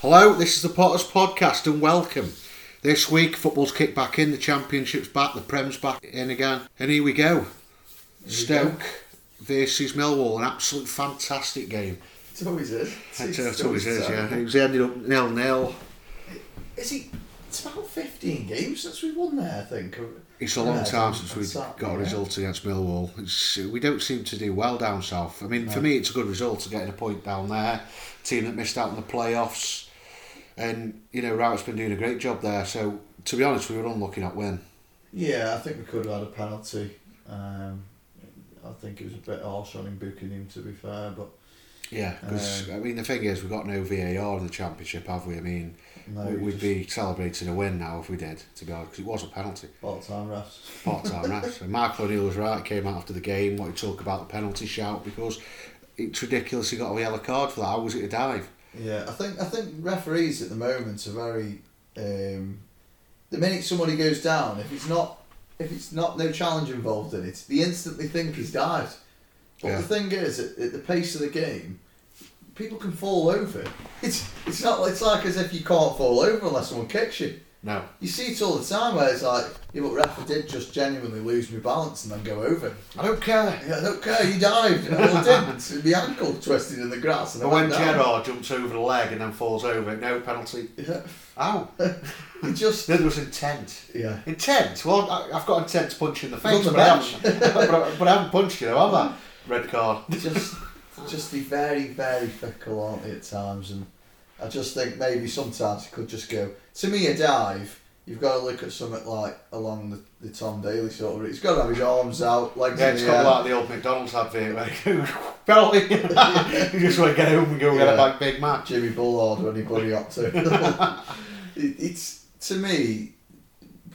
Hello, this is the Potters Podcast and welcome. This week, football's kicked back in, the Championship's back, the Prem's back in again. And here we go. Stoke versus Millwall, an absolute fantastic game. It always is. It, uh, it always is, yeah. It was ended up nil nil. Is it? It's about 15 games since we won there, I think. It's a long Yeah, time since we it's got a yeah. result against Millwall. It's, uh, we don't seem to do well down south. I mean, for me, it's a good result to getting a point down there. Team that missed out on the playoffs, and you know, Rowett's been doing a great job there. So, to be honest, we were unlucky not win. Yeah, I think we could have had a penalty. Um, I think it was a bit harsh on him booking him, to be fair, but Yeah, because Um, I mean, the thing is, we've got no VAR in the championship, have we? I mean, no, we- we'd just be celebrating a win now if we did, to be honest, because it was a penalty. part-time refs. Part time refs. And Mark O'Neill was right. Came out after the game, wanted to talk about the penalty shout because it's ridiculous. He got a yellow card for that. How was it a dive? Yeah, I think I think referees at the moment are very. Um, the minute somebody goes down, if it's not if it's not no challenge involved in it, they instantly think he's died. But Yeah. the thing is, at, at the pace of the game, people can fall over. It's it's not. It's like as if you can't fall over unless someone kicks you. No. You see it all the time where it's like, yeah, but ref, I did just genuinely lose my balance and then go over. I don't care. Yeah, I don't care. He dived. Well, I didn't. My ankle twisted in the grass and I But when. Gerard jumps over the leg and then falls over, no penalty. Yeah, Ow. it just There was intent. yeah. Intent? Well, I- I've got intent to punch you in the face, but, I haven't, but, I, but I haven't punched you, have I? Red card. just just be very very fickle aren't they at times and I just think maybe sometimes it could just go to me a dive you've got to look at something like along the, the Tom Daley sort of he's got to have his arms out legs Yeah, it's got air. like the old McDonald's advert where you go, penalty. you just want to get home and go get a Yeah. big, big match. Jimmy Bullard when or anybody up to it, it's to me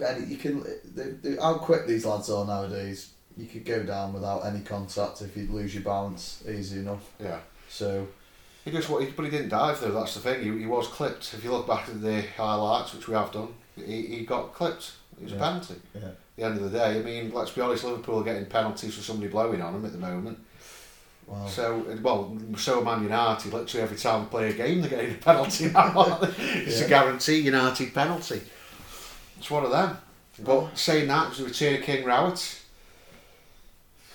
and you can the, the, how quick these lads are nowadays you could go down without any contact if you lose your balance easy enough Yeah. so He just, what, but he didn't dive though. That's the thing. He, he was clipped. If you look back at the highlights, which we have done, he, he got clipped. It was a penalty. yeah At the end of the day, I mean, let's be honest. Liverpool are getting penalties for somebody blowing on them at the moment. well So, well, so Man United. Literally every time we play a game, they're getting a penalty now. it's Yeah. a guarantee United penalty. It's one of them. But saying that, it was the return of King Rowett.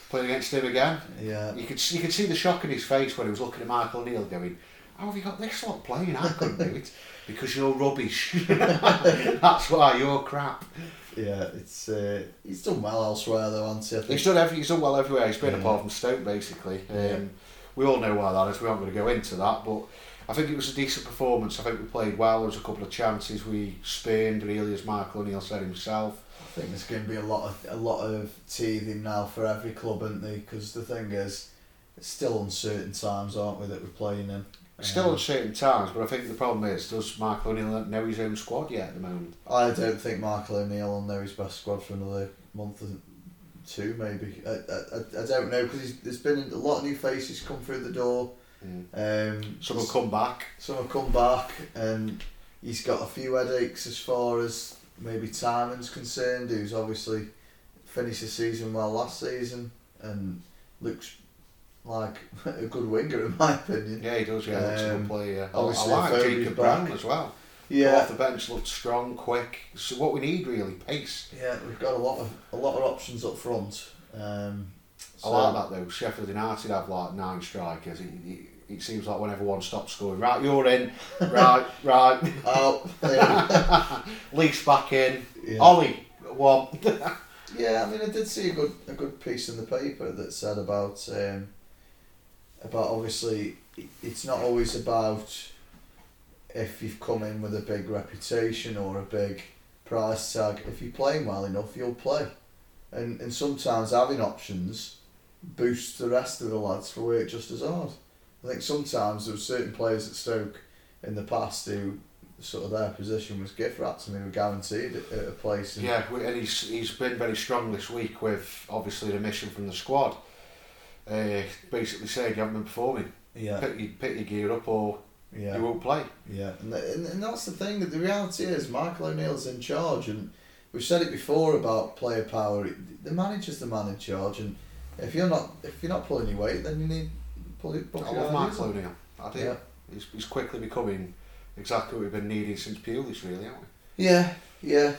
Playing against him again. yeah You could you could see the shock in his face when he was looking at Michael O'Neill going, How have you got this lot playing? I couldn't do it. Because you're rubbish. That's why you're crap. Yeah, it's uh, he's done well elsewhere though, hasn't he? He's done every he's done well everywhere. He's been Yeah. apart from Stoke basically. Um, Yeah. We all know why that is. We aren't going to go into that, but I think it was a decent performance. I think we played well. There was a couple of chances we spurned really, as Michael O'Neill said himself. I think there's going to be a lot of a lot of teething now for every club, isn't there? Because the thing is, it's still uncertain times, aren't we, that we're playing in. Still Um, uncertain times, but I think the problem is, does Michael O'Neill know his own squad yet at the moment? I don't think Michael O'Neill will know his best squad for another month or two, maybe. I, I, I- I don't know because there's been a lot of new faces come through the door. Mm. Um, Some have come back. Some have come back, and he's got a few headaches as far as maybe Timon's concerned, who's obviously finished the season well last season and looks like a good winger in my opinion. Yeah, he does. Yeah, looks a Um, good player. Yeah. I, I like Jacob. Brown as well. Yeah, Off the bench, looked strong, quick. So what we need really, pace. yeah, we've got a lot of a lot of options up front. Um, I like that though. Sheffield United have like nine strikers. It, it, it seems like whenever one stops scoring, right, you're in, right, right. Oh. Leafs back in. Yeah. Ollie, one. Yeah, I mean, I did see a good a good piece in the paper that said about um, about obviously it's not always about if you've come in with a big reputation or a big price tag. If you're playing well enough, you'll play, and and sometimes having options boosts the rest of the lads for work just as hard. I think sometimes there were certain players at Stoke in the past who sort of their position was gift wrapped and they were guaranteed at, a place. Yeah, and he's he's been very strong this week with obviously the mission from the squad. Uh, basically saying you haven't been performing. yeah, Pick, your, pick your gear up or yeah. you won't play. Yeah, and, and and that's the thing. That the reality is, Michael O'Neill's in charge, and we've said it before about player power. The manager's the man in charge, and if you're not if you're not pulling your weight, then you need pull it. I love Michael O'Neill. I do. Yeah. He's, he's quickly becoming exactly what we've been needing since Pulis, really, aren't we? Yeah, yeah.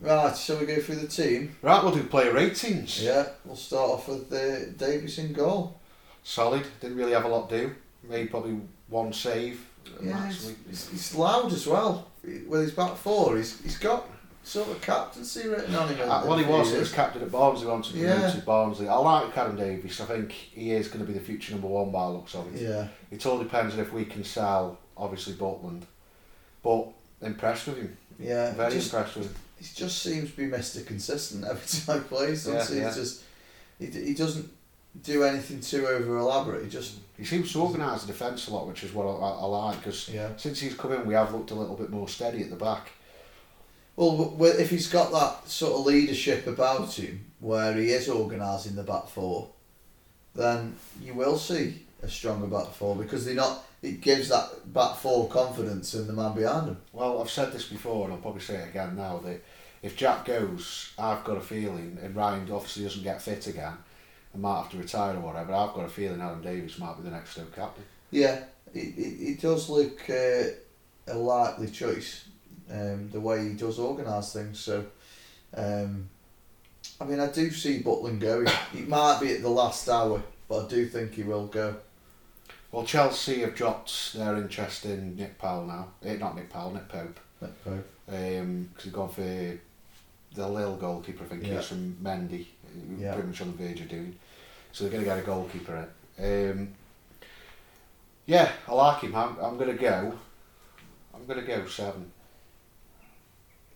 Right, shall we go through the team? Right, we'll do player ratings. Yeah, we'll start off with uh, Davies in goal. Solid. Didn't really have a lot to do. Made probably one save. Yeah, maximally. he's, he's, he's loud as well. With his back four, he's, he's got sort of captaincy written on him. Uh, well, he was. He was captain at Barnsley once. Yeah. promoted Barnsley. I like Karen Davies. I think he is going to be the future number one by the looks of it. Yeah, It all depends on if we can sell, obviously, Butland. But impressed with him. yeah. Very just, impressed with him. he just seems to be Mr. Consistent every time he plays. Yeah, yeah. He's just he, he doesn't do anything too over elaborate. He just He seems to organise the defence a lot, which is what I, I like. Because yeah. since he's come in, we have looked a little bit more steady at the back. Well, if he's got that sort of leadership about him, where he is organising the back four, then you will see a stronger back four because they're not. It gives that back four confidence in the man behind him. Well, I've said this before, and I'll probably say it again now that if Jack goes, I've got a feeling, and Ryan obviously doesn't get fit again, and might have to retire or whatever. I've got a feeling Adam Davies might be the next Stoke captain. Yeah, it, it, it does look uh, a likely choice, um, the way he does organise things. So, um, I mean, I do see Butland going. It might be at the last hour, but I do think he will go. Well, Chelsea have dropped their interest in Nick Powell now. Eh, not Nick Powell, Nick Pope. Nick Pope. Um, because he's gone for the Lille goalkeeper, I think he Yeah. is from Mendy, Yeah. pretty much on the verge of doing. So they're going to get a goalkeeper in. Um, yeah, I like him. I'm, I'm going to go. I'm going to go seven.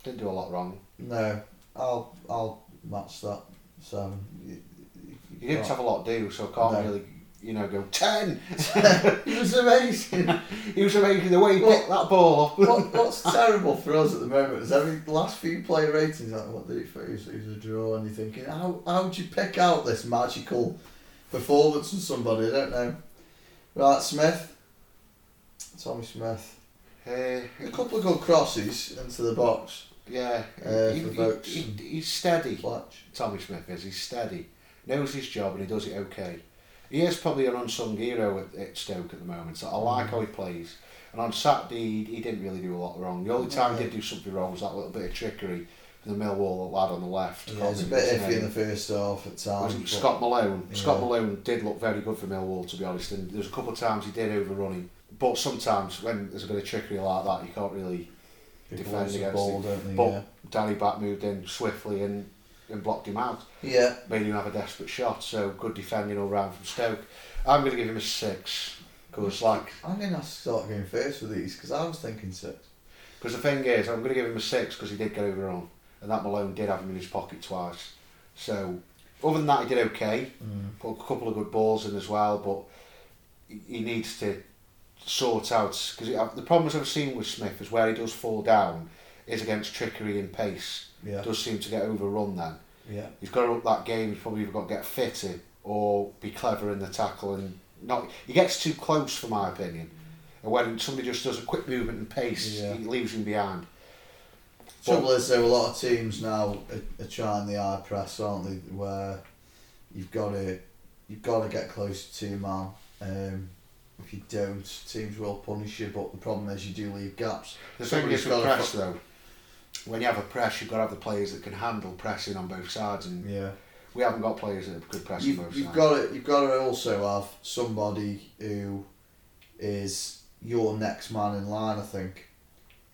Didn't do a lot wrong. No, I'll I'll match that So You- you- He didn't have a lot to do, so I can't No. really, you know, go ten. He was amazing. he was amazing the way he picked that ball up. what, what's terrible for us at the moment is every last few player ratings like what did it for? It was, it was a draw, and you're thinking how how would you pick out this magical performance from somebody? I don't know. Right, Smith, Tommy Smith, Uh, a couple of good crosses into the box. Yeah, Uh, he, he- he- he's steady. Fletch. Tommy Smith is. He's steady, knows his job, and he does it okay. He is probably an unsung hero at, at Stoke at the moment. So I like how he plays. And on Saturday, he, he didn't really do a lot wrong. The only time he did do something wrong was that little bit of trickery from the Millwall lad on the left. Yeah, it's a bit iffy in the first half at times. Scott Malone? Scott Malone did look very good for Millwall, to be honest. And there's a couple of times he did overrun him. But sometimes when there's a bit of trickery like that, you can't really. People defend lose the against ball, him. don't they? But yeah. Danny Batth moved in swiftly and, and blocked him out. Yeah. made him have a desperate shot. So good defending all round from Stoke. I'm going to give him a six because like I'm going to start going first with these because I was thinking six. because the thing is I'm going to give him a six because he did get overrun and that Malone did have him in his pocket twice. So other than that, he did okay. Mm. Put a couple of good balls in as well, but he- he needs to sort out because the problems I've seen with Smith is where he does fall down is against trickery and pace. Yeah. Does seem to get overrun then. Yeah. He's got to up that game. He's probably either got to get fitter or be clever in the tackle and not. He gets too close, for my opinion. And when somebody just does a quick movement and pace, Yeah. he leaves him behind. Trouble is, though, a lot of teams now are, are trying the high press, aren't they? Where you've got to you've got to get close to two man. Um, if you don't, teams will punish you. But the problem is, you do leave gaps. The thing is with press, though, when you have a press, you've got to have the players that can handle pressing on both sides, and Yeah. we haven't got players that could press on You've, both you've sides. got to you've got to also have somebody who is your next man in line. I think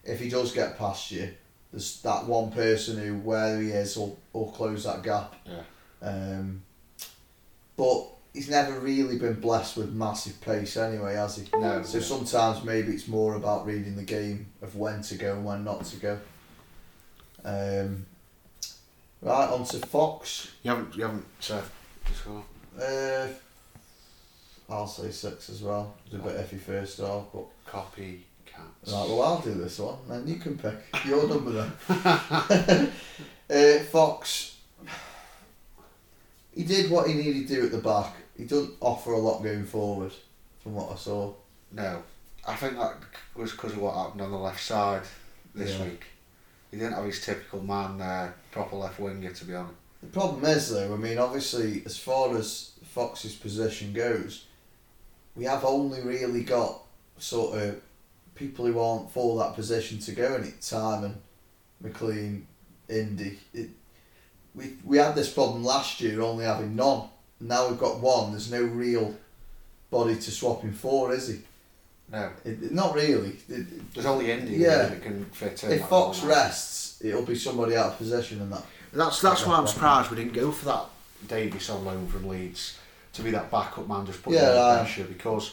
if he does get past you, there's that one person who where he is will will close that gap. Yeah. Um, but he's never really been blessed with massive pace anyway, has he? No. So sometimes maybe it's more about reading the game of when to go and when not to go. Um, right on to Fox. You haven't. You haven't said. the score. Uh, I'll say six as well. It was a bit iffy first half, but Copy cats. right. Well, I'll do this one, and you can pick your number then. uh, Fox. He did what he needed to do at the back. He doesn't offer a lot going forward, from what I saw. No, I think that was because of what happened on the left side this Yeah. week. He didn't have his typical man there, proper left winger, to be honest. The problem is, though, I mean, obviously, as far as Fox's position goes, we have only really got sort of people who aren't for that position to go in it. Simon, McClean, Indy. It, we we had this problem last year, only having none. Now we've got one. There's no real body to swap him for, is he? No, It, not really. It- there's only Indy Yeah. that can fit in. if Fox role. rests, it'll be somebody out of position and that. That's that's why I'm surprised we didn't go for that Davies on loan from Leeds to be that backup man, just put Yeah, yeah, pressure because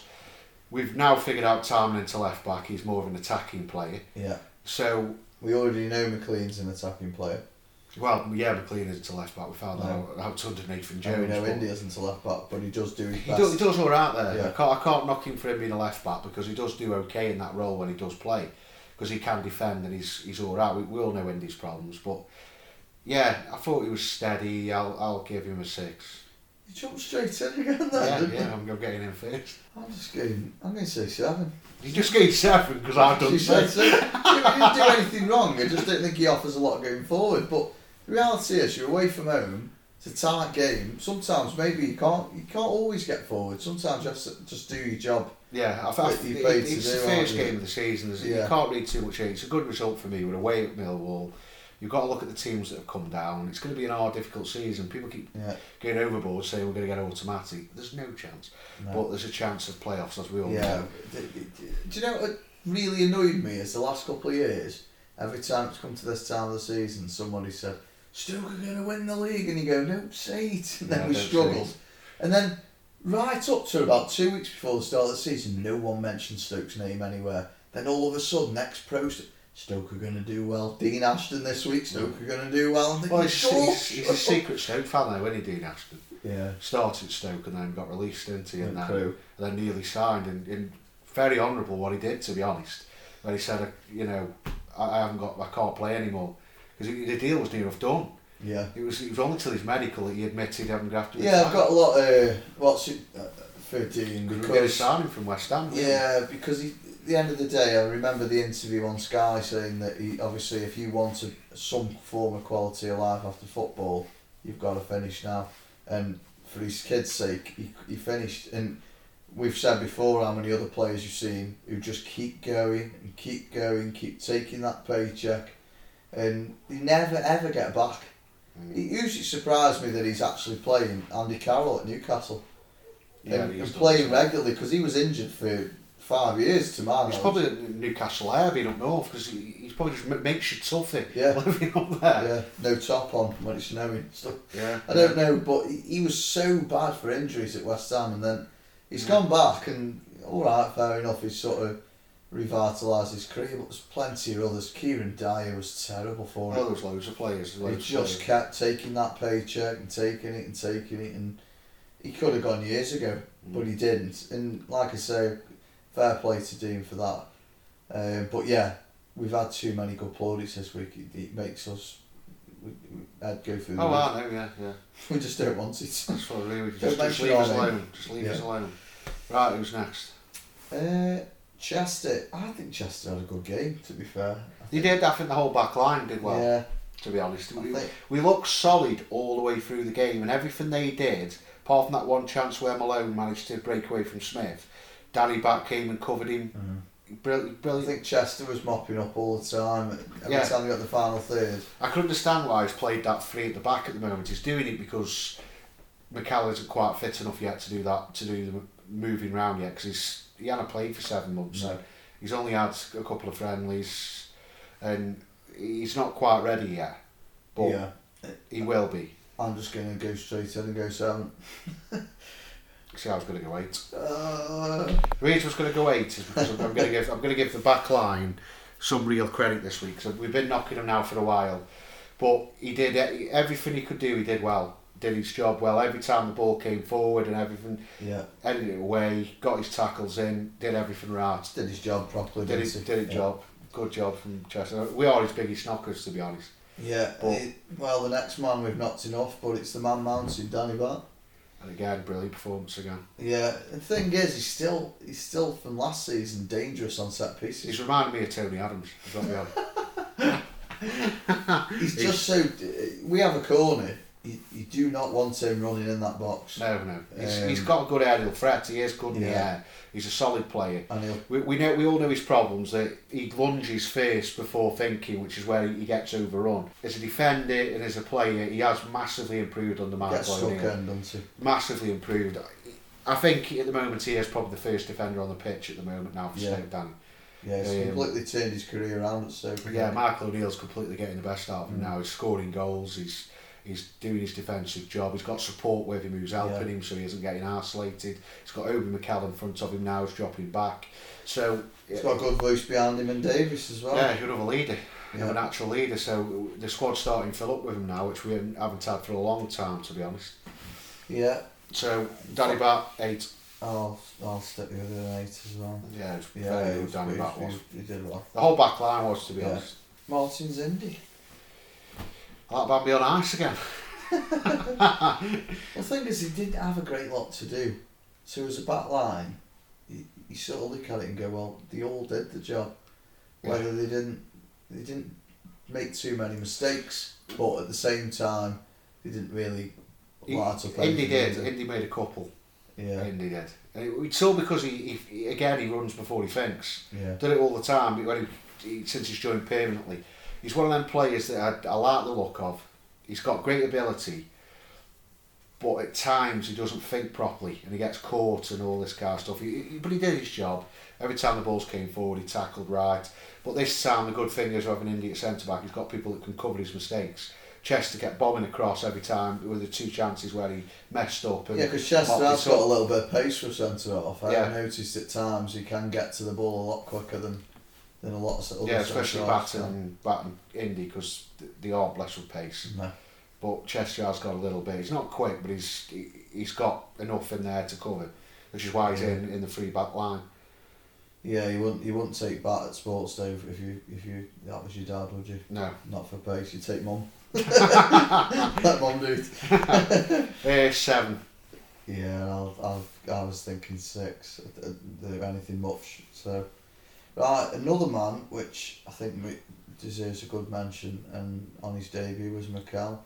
we've now figured out Tarman into left back. He's more of an attacking player. Yeah. So We already know McClean's an attacking player. Well, yeah, McClean is into left back. We found that out, out under Nathan And Jones. we know Indy isn't a left back, but he does do his He best. does, he does all right there. Yeah. I, can't, I can't knock him for him being a left back because he does do okay in that role when he does play because he can defend and he's he's all right. We, we all know Indy's problems, but yeah, I thought he was steady. I'll I'll give him a six. You jumped straight in again then, Yeah, yeah, I'm, I'm getting him first. I'm just going, I'm going to say seven. You just gave seven because I've done said six. so. He didn't do anything wrong. I just don't think he offers a lot going forward. But the reality is, you're away from home. It's a tight game. Sometimes maybe you can't. You can't always get forward. Sometimes you have to just do your job. Yeah, I, you it, paid it's the first game of the season. There's, Yeah. You can't read too much in. It's a good result for me. We're away at Millwall. You've got to look at the teams that have come down. It's going to be an hard, difficult season. People keep Yeah. going overboard saying we're going to get automatic. There's no chance. No. But there's a chance of playoffs, as we all Yeah. know. Do you know what really annoyed me is the last couple of years, every time it's come to this time of the season, somebody said, Stoke are going to win the league. And you go, don't say it. And then Yeah, we struggled. And then right up to about two weeks before the start of the season, no one mentioned Stoke's name anywhere. Then all of a sudden, next post, Stoke are going to do well. Dean Ashton this week, Stoke are going to do well. I'm thinking, Well, he's, "Shut he's, he's a secret Stoke fan though, isn't he, Dean Ashton? Yeah. Started Stoke and then got released, didn't he? And Yeah, then, true. and then nearly signed. And, and very honourable what he did, to be honest. When he said, uh, you know, I, I haven't got, I can't play anymore. Because the deal was near enough done. Yeah. It was, it was only till his medical that he admitted he hadn't Yeah, I've got a lot of. What's it? Uh, 13. We were going to Because. him from West Ham. we? Yeah, because he, at the end of the day, I remember the interview on Sky saying that he obviously, if you want a, some form of quality of life after football, you've got to finish now. And for his kids' sake, he, he finished. And we've said before how many other players you've seen who just keep going and keep going, keep taking that paycheck, and they never ever get back. Mm. It usually surprised me that he's actually playing Andy Carroll at Newcastle Yeah, and, he's and playing regularly because he was injured for five years to my He's knowledge. probably at Newcastle Air don't know, because he, he's probably just ma- makes you toughy Yeah. living up there. yeah, no top on when it's snowing. Stuff. Yeah. I don't know, but he, he was so bad for injuries at West Ham, and then he's Yeah. gone back, and all right, fair enough. He's sort of revitalised his career, but there's plenty of others. Kieran Dyer was terrible for him. there's loads of players. He Loads of just players. kept taking that paycheck and taking it and taking it, and he could have gone years ago, but he didn't. And like I say, fair play to Dean for that. Um, but yeah, we've had too many good plaudits this week. It, it makes us. We, we, I'd go through. Oh. I know, yeah, yeah. We just don't want it. That's what really. Just, Don't just leave us alone. Just leave Yeah. us alone. Right, who's next? Uh, Chester, I think Chester had a good game. To be fair, He did. I think the whole back line did well. yeah, To be honest, we, think we looked solid all the way through the game, and everything they did, apart from that one chance where Malone managed to break away from Smith, Danny back came and covered him. Mm-hmm. Brilliant, I think Chester was mopping up all the time. Every Yeah. time he got the final third. I can understand why he's played that three at the back at the moment. He's doing it because Mikel isn't quite fit enough yet to do that, to do the moving round yet, because he's he hadn't played for seven months. No. So he's only had a couple of friendlies, and he's not quite ready yet. But yeah, he will be. I'm just gonna go straight in and go seven. See, I was going to go eight. Uh, The reason I was going to go eight is because I'm going to give I'm going to give the back line some real credit this week. So we've been knocking him now for a while, but he did everything he could do. He did well. Did his job well. Every time the ball came forward and everything, yeah, headed it away, got his tackles in, did everything right. did his job properly. Did he? did it yeah. job. Good job from Chester. We are his biggest knockers, to be honest. Yeah. But- it- well, the next man we've knocked enough, but it's the man mounted, Danny Batth. And again, brilliant performance again. Yeah. The thing is, he's still he's still from last season dangerous on set pieces. He's reminded me of Tony Adams. I've got to be honest. He's just so. We have a corner, you, you do not want him running in that box. No, no. He's, Um, he's got a good aerial threat. He is good in the Yeah. air. He's a solid player. And We, we know we all know his problems that he lunges first before thinking, which is where he gets overrun. As a defender and as a player, he has massively improved under get Michael stuck O'Neill. in, doesn't he? Massively improved. I think at the moment he is probably the first defender on the pitch at the moment now for Yeah. Stoke Danny. Yeah, he's Um, completely turned his career around at Stoke. Yeah, Michael O'Neill's completely getting the best out of him Mm. now. He's scoring goals. He's he's doing his defensive job. He's got support with him who's helping Yeah. him, so he isn't getting isolated. He's got Obi Mikel in front of him now. He's dropping back. So He's got a good voice behind him and Davis as well. yeah, he's another leader, Yeah. a natural leader. So the squad's starting to fill up with him now, which we haven't had for a long time, to be honest. Yeah. So Danny Batth eight. I'll, I'll stick with an eight as well. Yeah, Yeah, very he, good. Danny Batth was. he did well. The whole back line was, to be Yeah. honest. Martins Indi. I like Bambi on ice again. Well, the thing is, he didn't have a great lot to do. So as a back line, you, you sort of look at it and go, well, they all did the job. Yeah. Whether they didn't, they didn't make too many mistakes, but at the same time, they didn't really light up Indy did. Indy made a couple. Yeah, Indy did. And it's all because he, he, again he runs before he thinks. yeah, Did it all the time. But when he, he, since he's joined permanently, he's one of them players that I, I like the look of. He's got great ability, but at times he doesn't think properly and he gets caught and all this kind of stuff. He, he- but he did his job. Every time the balls came forward, he tackled right. But this time, the good thing is having an Indian centre back. He's got people that can cover his mistakes. Chester kept bombing across every time with the two chances where he messed up. And yeah. Because Chester has got a little bit of pace for centre off. I've Yeah. noticed at times he can get to the ball a lot quicker than than a lot of other Yeah, especially batting, batting Indy because they are blessed with pace. No. But Chester has got a little bit. He's not quick, but he's he, he's got enough in there to cover, which is why he's Yeah. in, in the free back line. Yeah, you wouldn't you wouldn't take bat at sports, day if you if you that was your dad, would you? No, Not for pace, you take mum. Let mum do it. uh, seven. Yeah, I'll, I'll, I was thinking six. uh, uh, Anything much. So, right, another man which I think deserves a good mention and on his debut was Mikel.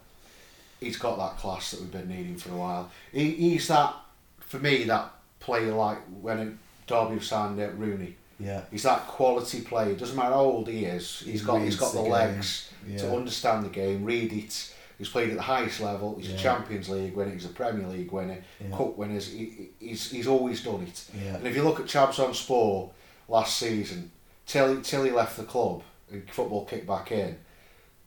He's got that class that we've been needing for a while. He, he's that for me that player like when Derby signed uh, Rooney. Yeah, He's that quality player. Doesn't matter how old he is. He He's got he's got the, the legs. yeah, to understand the game, read it. He's played at the highest level. He's a Champions League winner. He's a Premier League winner. yeah, Cup winners. He, he's he's always done it. yeah, And if you look at Trabzonspor last season, till he, till he left the club and football kicked back in,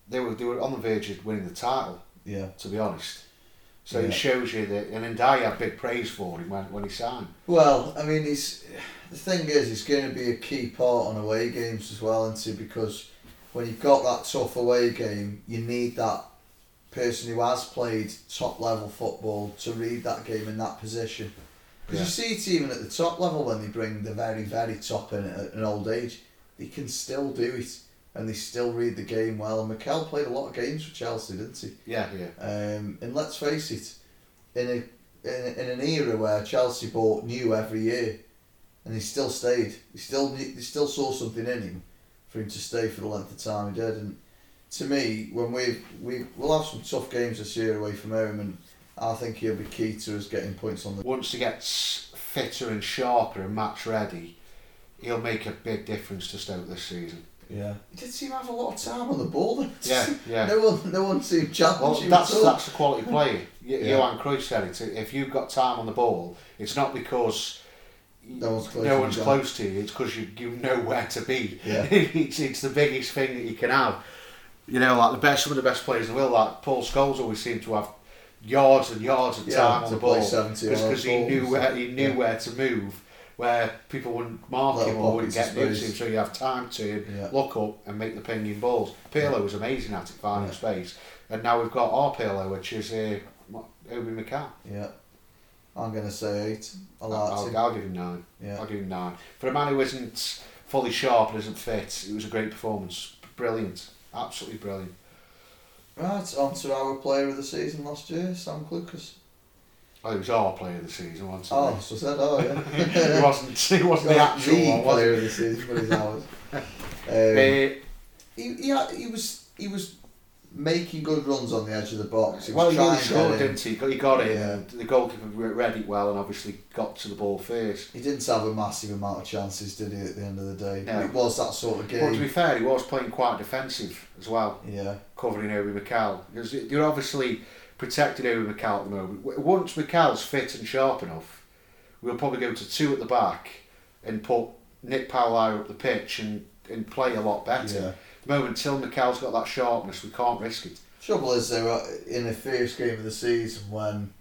they were they were on the verge of winning the title. yeah. To be honest, so Yeah. it shows you that. And Ndai had big praise for him when, when he signed. Well, I mean, he's the thing is, he's going to be a key part on away games as well, isn't he? Because when you've got that tough away game, you need that person who has played top level football to read that game in that position. Because you see it even at the top level when they bring the very, very top in at an old age, they can still do it and they still read the game well. And Mikel played a lot of games for Chelsea, didn't he? Yeah, yeah, Um, and let's face it, in a in, in an era where Chelsea bought new every year, and he still stayed. He still they still saw something in him for him to stay for the length of time he did. And to me, when we we we'll have some tough games this year away from home, and I think he'll be key to us getting points on the. Once he gets fitter and sharper and match ready, he'll make a big difference to Stoke this season. Yeah, he did seem to have a lot of time on the ball. Yeah, yeah. no one, no one seemed challenging Well, him that's at all. that's the quality player. Y- Yeah. Johan Cruyff said it. If you've got time on the ball, it's not because No one's close no to one's you. close to you. It's because you you know where to be. Yeah. it's it's the biggest thing that you can have. You know, like the best some of the best players in the world, like Paul Scholes, always seem to have yards and yards of Yeah, time on to the ball because he knew where he knew Yeah. where to move. Where people wouldn't mark Little him or wouldn't get near to him, so you have time to Yeah. look up and make the pinging balls. Pirlo was amazing at it, finding space, and now we've got our Pirlo, which is uh, Obi Mikel. Yeah, I'm gonna say eight. I like I'll, him. I'll give him nine. Yeah. I'll give him nine. For a man who isn't fully sharp and isn't fit, it was a great performance. Brilliant, absolutely brilliant. Right, on to our player of the season last year, Sam Clucas. Oh, he was our player of the season, wasn't he? Oh, so said, oh yeah. he wasn't. He wasn't the actual one. Was player of the season, but he's ours. Um? Uh, he, he, had, he was he was making good runs on the edge of the box. He Well, he really scored, didn't he? He got- He got it, Yeah. the goalkeeper read it well, and obviously got to the ball first. He didn't have a massive amount of chances, did he? At the end of the day, No. it was that sort of game. But to be fair, he was playing quite defensive as well, Yeah, covering Obi Mikel. Because you're obviously protecting Obi Mikel at the moment. Once Mikel's fit and sharp enough, we'll probably go to two at the back and put Nick Powell up the pitch and, and play a lot better. yeah. The moment, till Mikel's got that sharpness, we can't risk it. Trouble is, though, uh, in the first game of the season, when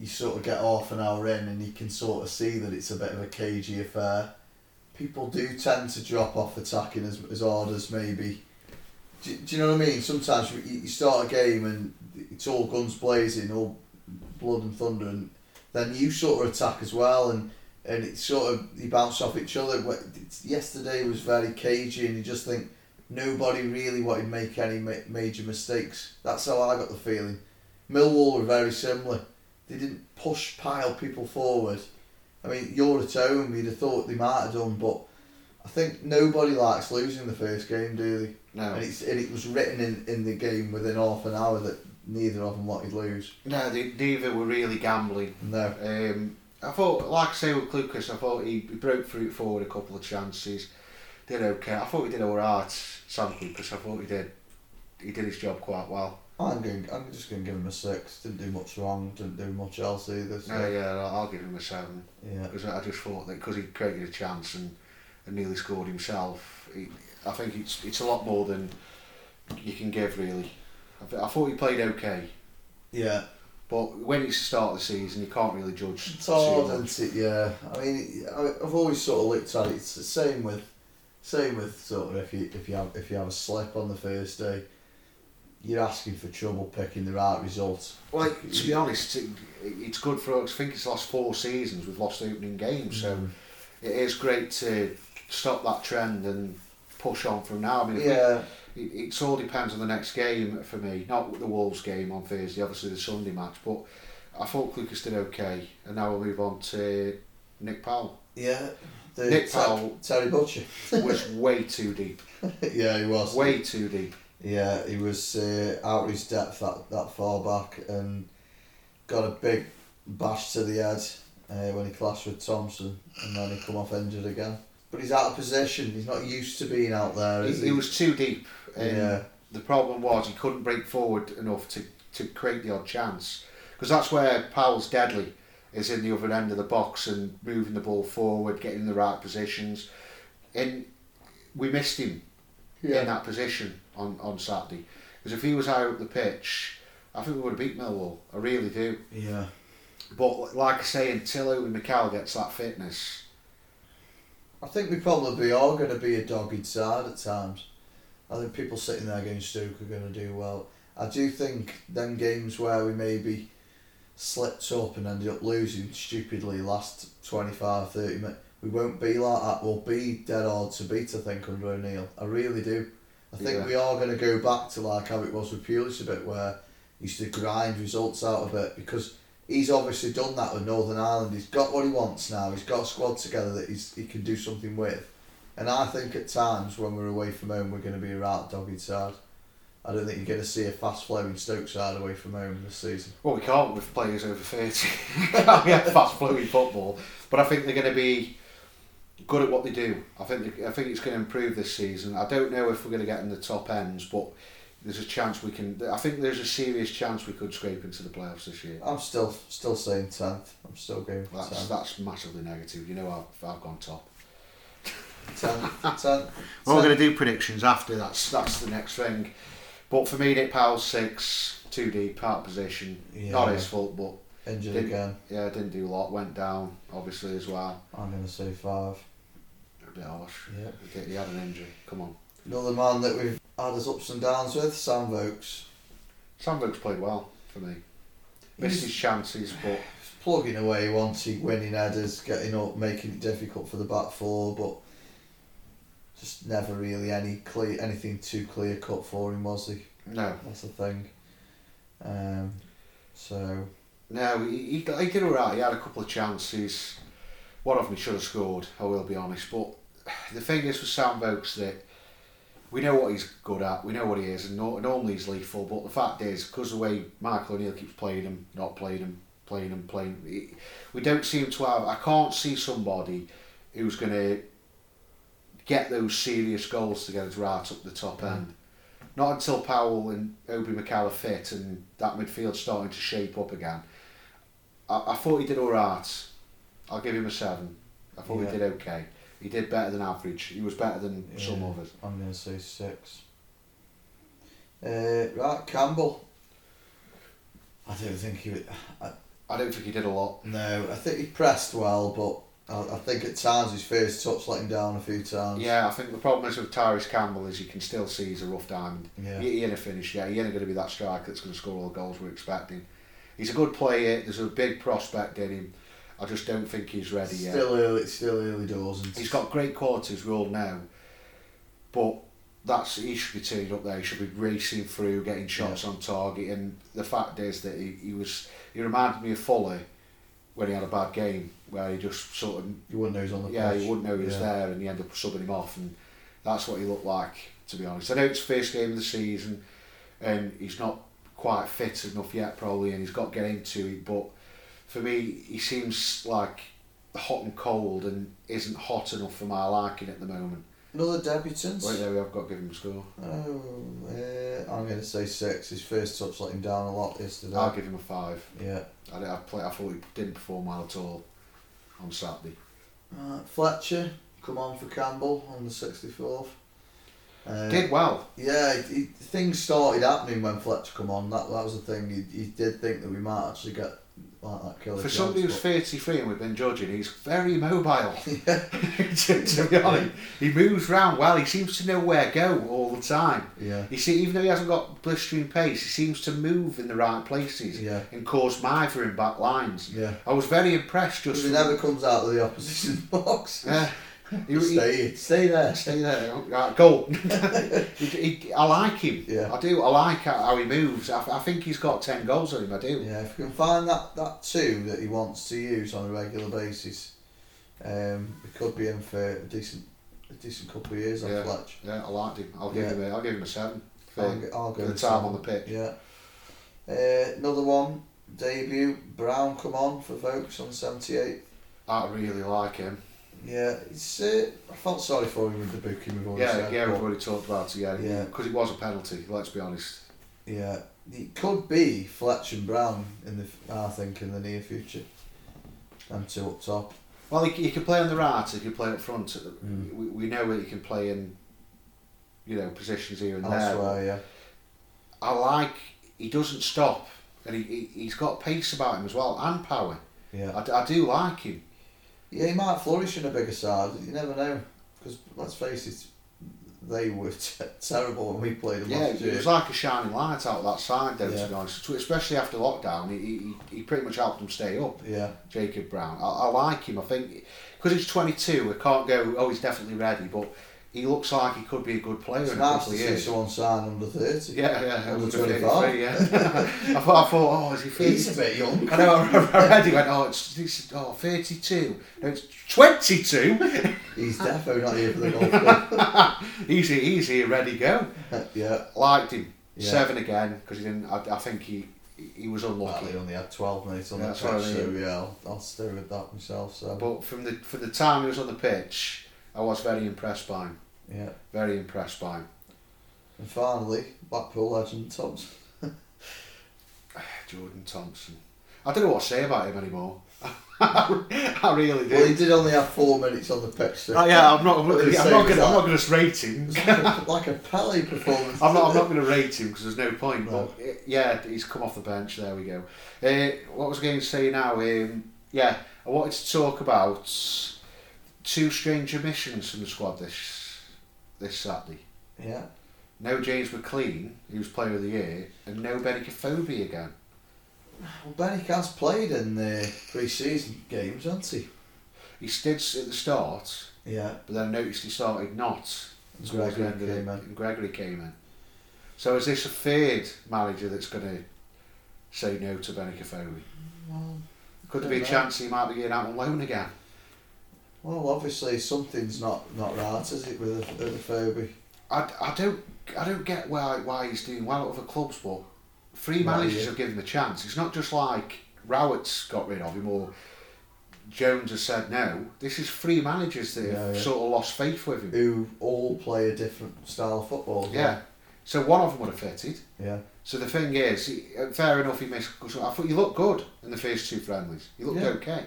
you sort of get half an hour in and you can sort of see that it's a bit of a cagey affair, people do tend to drop off attacking as, as hard as maybe. Do, do you know what I mean? Sometimes you, start a game and it's all guns blazing, all blood and thunder, and then you sort of attack as well, and and it's sort of you bounce off each other. Yesterday was very cagey, and you just think nobody really wanted to make any ma- major mistakes. That's how I got the feeling. Millwall were very similar. They didn't push pile people forward. I mean, you're at home, you'd have thought they might have done, but I think nobody likes losing the first game, do they? No. And, it's, and it was written in, in the game within half an hour that neither of them wanted to lose. No, they, neither were really gambling. No. Um, I thought, like I say with Clucas, I thought he, he broke through forward a couple of chances, did okay. I thought he did alright, Sam Clucas. I thought he did, he did his job quite well. I'm going. I'm just going to give him a six. Didn't do much wrong. Didn't do much else either. So, No, yeah, I'll I'll give him a seven yeah. because I just thought that because he created a chance and, and nearly scored himself. He, I think it's it's a lot more than you can give really. I, th- I thought he played okay, Yeah. but when it's the start of the season, you can't really judge. It's hard, isn't it? Yeah. I mean, I- I've always sort of looked at it. It's the same with, same with sort of if you if you have if you have a slip on the first day, you're asking for trouble picking the right result. Well, to be honest, it, it's good for us. I think it's last four seasons we've lost the opening games, so Mm. it is great to stop that trend and push on from now. I mean, we- Yeah. it, it's all depends on the next game for me. Not the Wolves game on Thursday, obviously the Sunday match, but I thought Clucas did okay, and now we'll move on to Nick Powell. Yeah. The Nick Ter- Powell Terry Butcher. was way too deep, yeah, he was. way too deep. Yeah, he was uh, out of his depth that, that far back and got a big bash to the head uh, when he clashed with Thompson and then he come off injured again. But he's out of position. He's not used to being out there, He, is he was too deep, and Yeah. the problem was he couldn't break forward enough to, to create the odd chance. Because that's where Powell's deadly is in the other end of the box and moving the ball forward, getting in the right positions. And we missed him Yeah. in that position on, on Saturday. Because if he was higher up the pitch, I think we would have beat Millwall. I really do. Yeah. But like I say, until Owen Mikel gets that fitness, I think we probably are going to be a dogged side at times. I think people sitting there against Stoke are going to do well. I do think them games where we maybe slipped up and ended up losing stupidly last 25, 30 minutes, we won't be like that. We'll be dead hard to beat, I think, under O'Neill. I really do. I think Yeah. we are going to go back to like how it was with Pulis a bit, where he used to grind results out of it because he's obviously done that with Northern Ireland. He's got what he wants now. He's got a squad together that he's, he can do something with. And I think at times when we're away from home, we're going to be a right dogged side. I don't think you're going to see a fast flowing Stoke side away from home this season. well, we can't with players over 30. we have fast flowing football. But I think they're going to be good at what they do. I think they, I think it's going to improve this season. I don't know if we're going to get in the top ends, but there's a chance we can. I think there's a serious chance we could scrape into the playoffs this year. I'm still still saying tenth. I'm still going for That's tenth. that's massively negative. You know, I've, I've gone top. Tenth. Tenth. We're going to do predictions after. That's that's the next thing. But for me, Nick Powell six, deep, out of position. Yeah. Not his fault, but Injured Didn't- again. yeah, didn't do a lot. Went down obviously as well. I'm going to say five. A bit harsh. Yeah. He had an injury. Come on. Another man that we've had his ups and downs with, Sam Vokes. Sam Vokes played well for me. Missed his chances, but plugging away once he winning headers, getting up, making it difficult for the back four, but just never really any clear anything too clear cut for him, was he? no, That's the thing. Um, so no, he, he, he did alright. He had a couple of chances. One of them he should have scored. I will be honest, but the thing is with Sam Vokes that we know what he's good at, we know what he is, and no, normally he's lethal. But the fact is, because the way Michael O'Neill keeps playing him, not playing him, playing him, playing, we don't seem to have. I can't see somebody who's going to get those serious goals together to get us right up the top end. Not until Powell and Obi Mikel are fit and that midfield starting to shape up again. I, I thought he did all right. I'll give him a seven. I thought Yeah. he did okay. He did better than average. He was better than some Yeah. others. I'm going to say six. Uh, right, Campbell. I don't think he. I, I don't think he did a lot. no, I think he pressed well, but I, I think at times his first touch let him down a few times. Yeah, I think the problem is with Tyrese Campbell is you can still see he's a rough diamond. Yeah. He, he ain't a finish yet. He ain't going to be that striker that's going to score all the goals we're expecting. He's a good player. There's a big prospect in him. I just don't think he's ready yet. Still early, it's still early doors. And He's got great qualities, we all know. But that's he should be turning up there. He should be racing through, getting shots on target. And the fact is that he, he was he reminded me of Fuller when he had a bad game, where he just sort of you wouldn't know he's on the yeah pitch. he wouldn't know he was Yeah. there, and he ended up subbing him off, and that's what he looked like. To be honest, I know it's first game of the season, and he's not quite fit enough yet, probably, and he's got to get into it. But for me, he seems like hot and cold, and isn't hot enough for my liking at the moment. Another debutant. Wait, there, we have got to give him a score. Oh, uh, I'm going to say six. His first touch let him down a lot yesterday. I'll give him a five. yeah. I, I, play, I thought he didn't perform well at all on Saturday. Uh, Fletcher, come on for Campbell on the 64th. Uh, Did well. Yeah, it, it, things started happening when Fletcher come on. That that was the thing. He, he did think that we might actually get like that. For somebody who's 33 and we've been judging, he's very mobile. yeah, to, to be honest, he moves round well. He seems to know where to go all the time. yeah, You see, even though he hasn't got blistering pace, he seems to move in the right places yeah, and cause mither in back lines. yeah. I was very impressed just. He never comes out of the opposition box. Yeah. He, he, stay, stay there. stay there. Right, goal. he, I like him. Yeah. I do. I like how, he moves. I, I think he's got ten goals on him. I do. Yeah, if we can find that, that two that he wants to use on a regular basis, um, we could be in for a decent a decent couple of years on Yeah. Fletch. Yeah, I liked him. I'll give Yeah. him. A, I'll give him a seven for, I'll, g- I'll go the time on the pitch. Yeah. Uh, another one, debut, Brown come on for Vokes on 78. I really like him. Yeah, it's, uh, I felt sorry for him with the booking we've already Yeah, said, yeah, but we've already talked about it. Yeah, Yeah. because it was a penalty. Let's be honest. Yeah, it could be Fletch and Brown in the I think in the near future. Them two up top. Well, he, he can play on the right. He can play up front. Mm. We, we know that he can play in, you know, positions here and there. Elsewhere, yeah. I like. He doesn't stop, and he, he he's got pace about him as well and power. Yeah. I, I do like him. Yeah, he might flourish in a bigger side. You never know. Because let's face it, they were t- terrible when we played them Yeah, it was like a shining light out of that side, though. Yeah. To be honest, especially after lockdown, he, he he pretty much helped them stay up. yeah, Jacob Brown. I, I like him. I think because he's 22, we can't go. Oh, he's definitely ready, but he looks like he could be a good player it's nice to see someone sign under thirty. Yeah, yeah, Under under 25. yeah. I thought, I thought, oh, is he 30? He's a bit young. I know, I, read it, went, oh, it's, it's oh, 32. No, it's 22. He's definitely not here for the golf club. he's, here- he's here, ready to go. yeah. Liked him. Yeah. Seven again, because he didn't, I, I think he he was Well, unlucky. he only had twelve minutes on Yeah, the that's I pitch, so mean. yeah, I'll, I'll stay with that myself. So But from the for the time he was on the pitch, I was very impressed by him. Yeah. Very impressed by him. And finally, Blackpool legend Thompson. Jordan Thompson. I don't know what to say about him anymore. I really do. Well, he did only have four minutes on the pitch. So Oh, yeah, I'm not. I'm not What gonna, did he I'm not gonna, I'm not gonna rate him. It like a, like a Pele performance. I'm not. I'm not going to rate him because there's no point. No. But uh, yeah, he's come off the bench. There we go. Uh, what was I going to say now? Um, yeah, I wanted to talk about two strange omissions from the squad this this Saturday. Yeah. No James McClean, he was Player of the Year, and no Benik Afobe again. Well, Benny has played in the pre-season games, hasn't he? He did at the start, Yeah. but then I noticed he started not. the Gregory came in. and Gregory came in. So is this a third manager that's going to say no to Benik Afobe? Well, Could there be a know. chance he might be getting out on loan again? Well, obviously something's not not right, is it, with the, the phobia? I, I don't I don't get why why he's doing well at other clubs, but three Right, managers yeah. have given him a chance. It's not just like Rowett's got rid of him or Jones has said no. This is three managers that have Yeah, yeah. sort of lost faith with him. Who all play a different style of football. Yeah. So one of them would have fitted. Yeah. So the thing is, uh, fair enough, he missed. I thought you looked good in the first two friendlies. You looked Yeah. okay.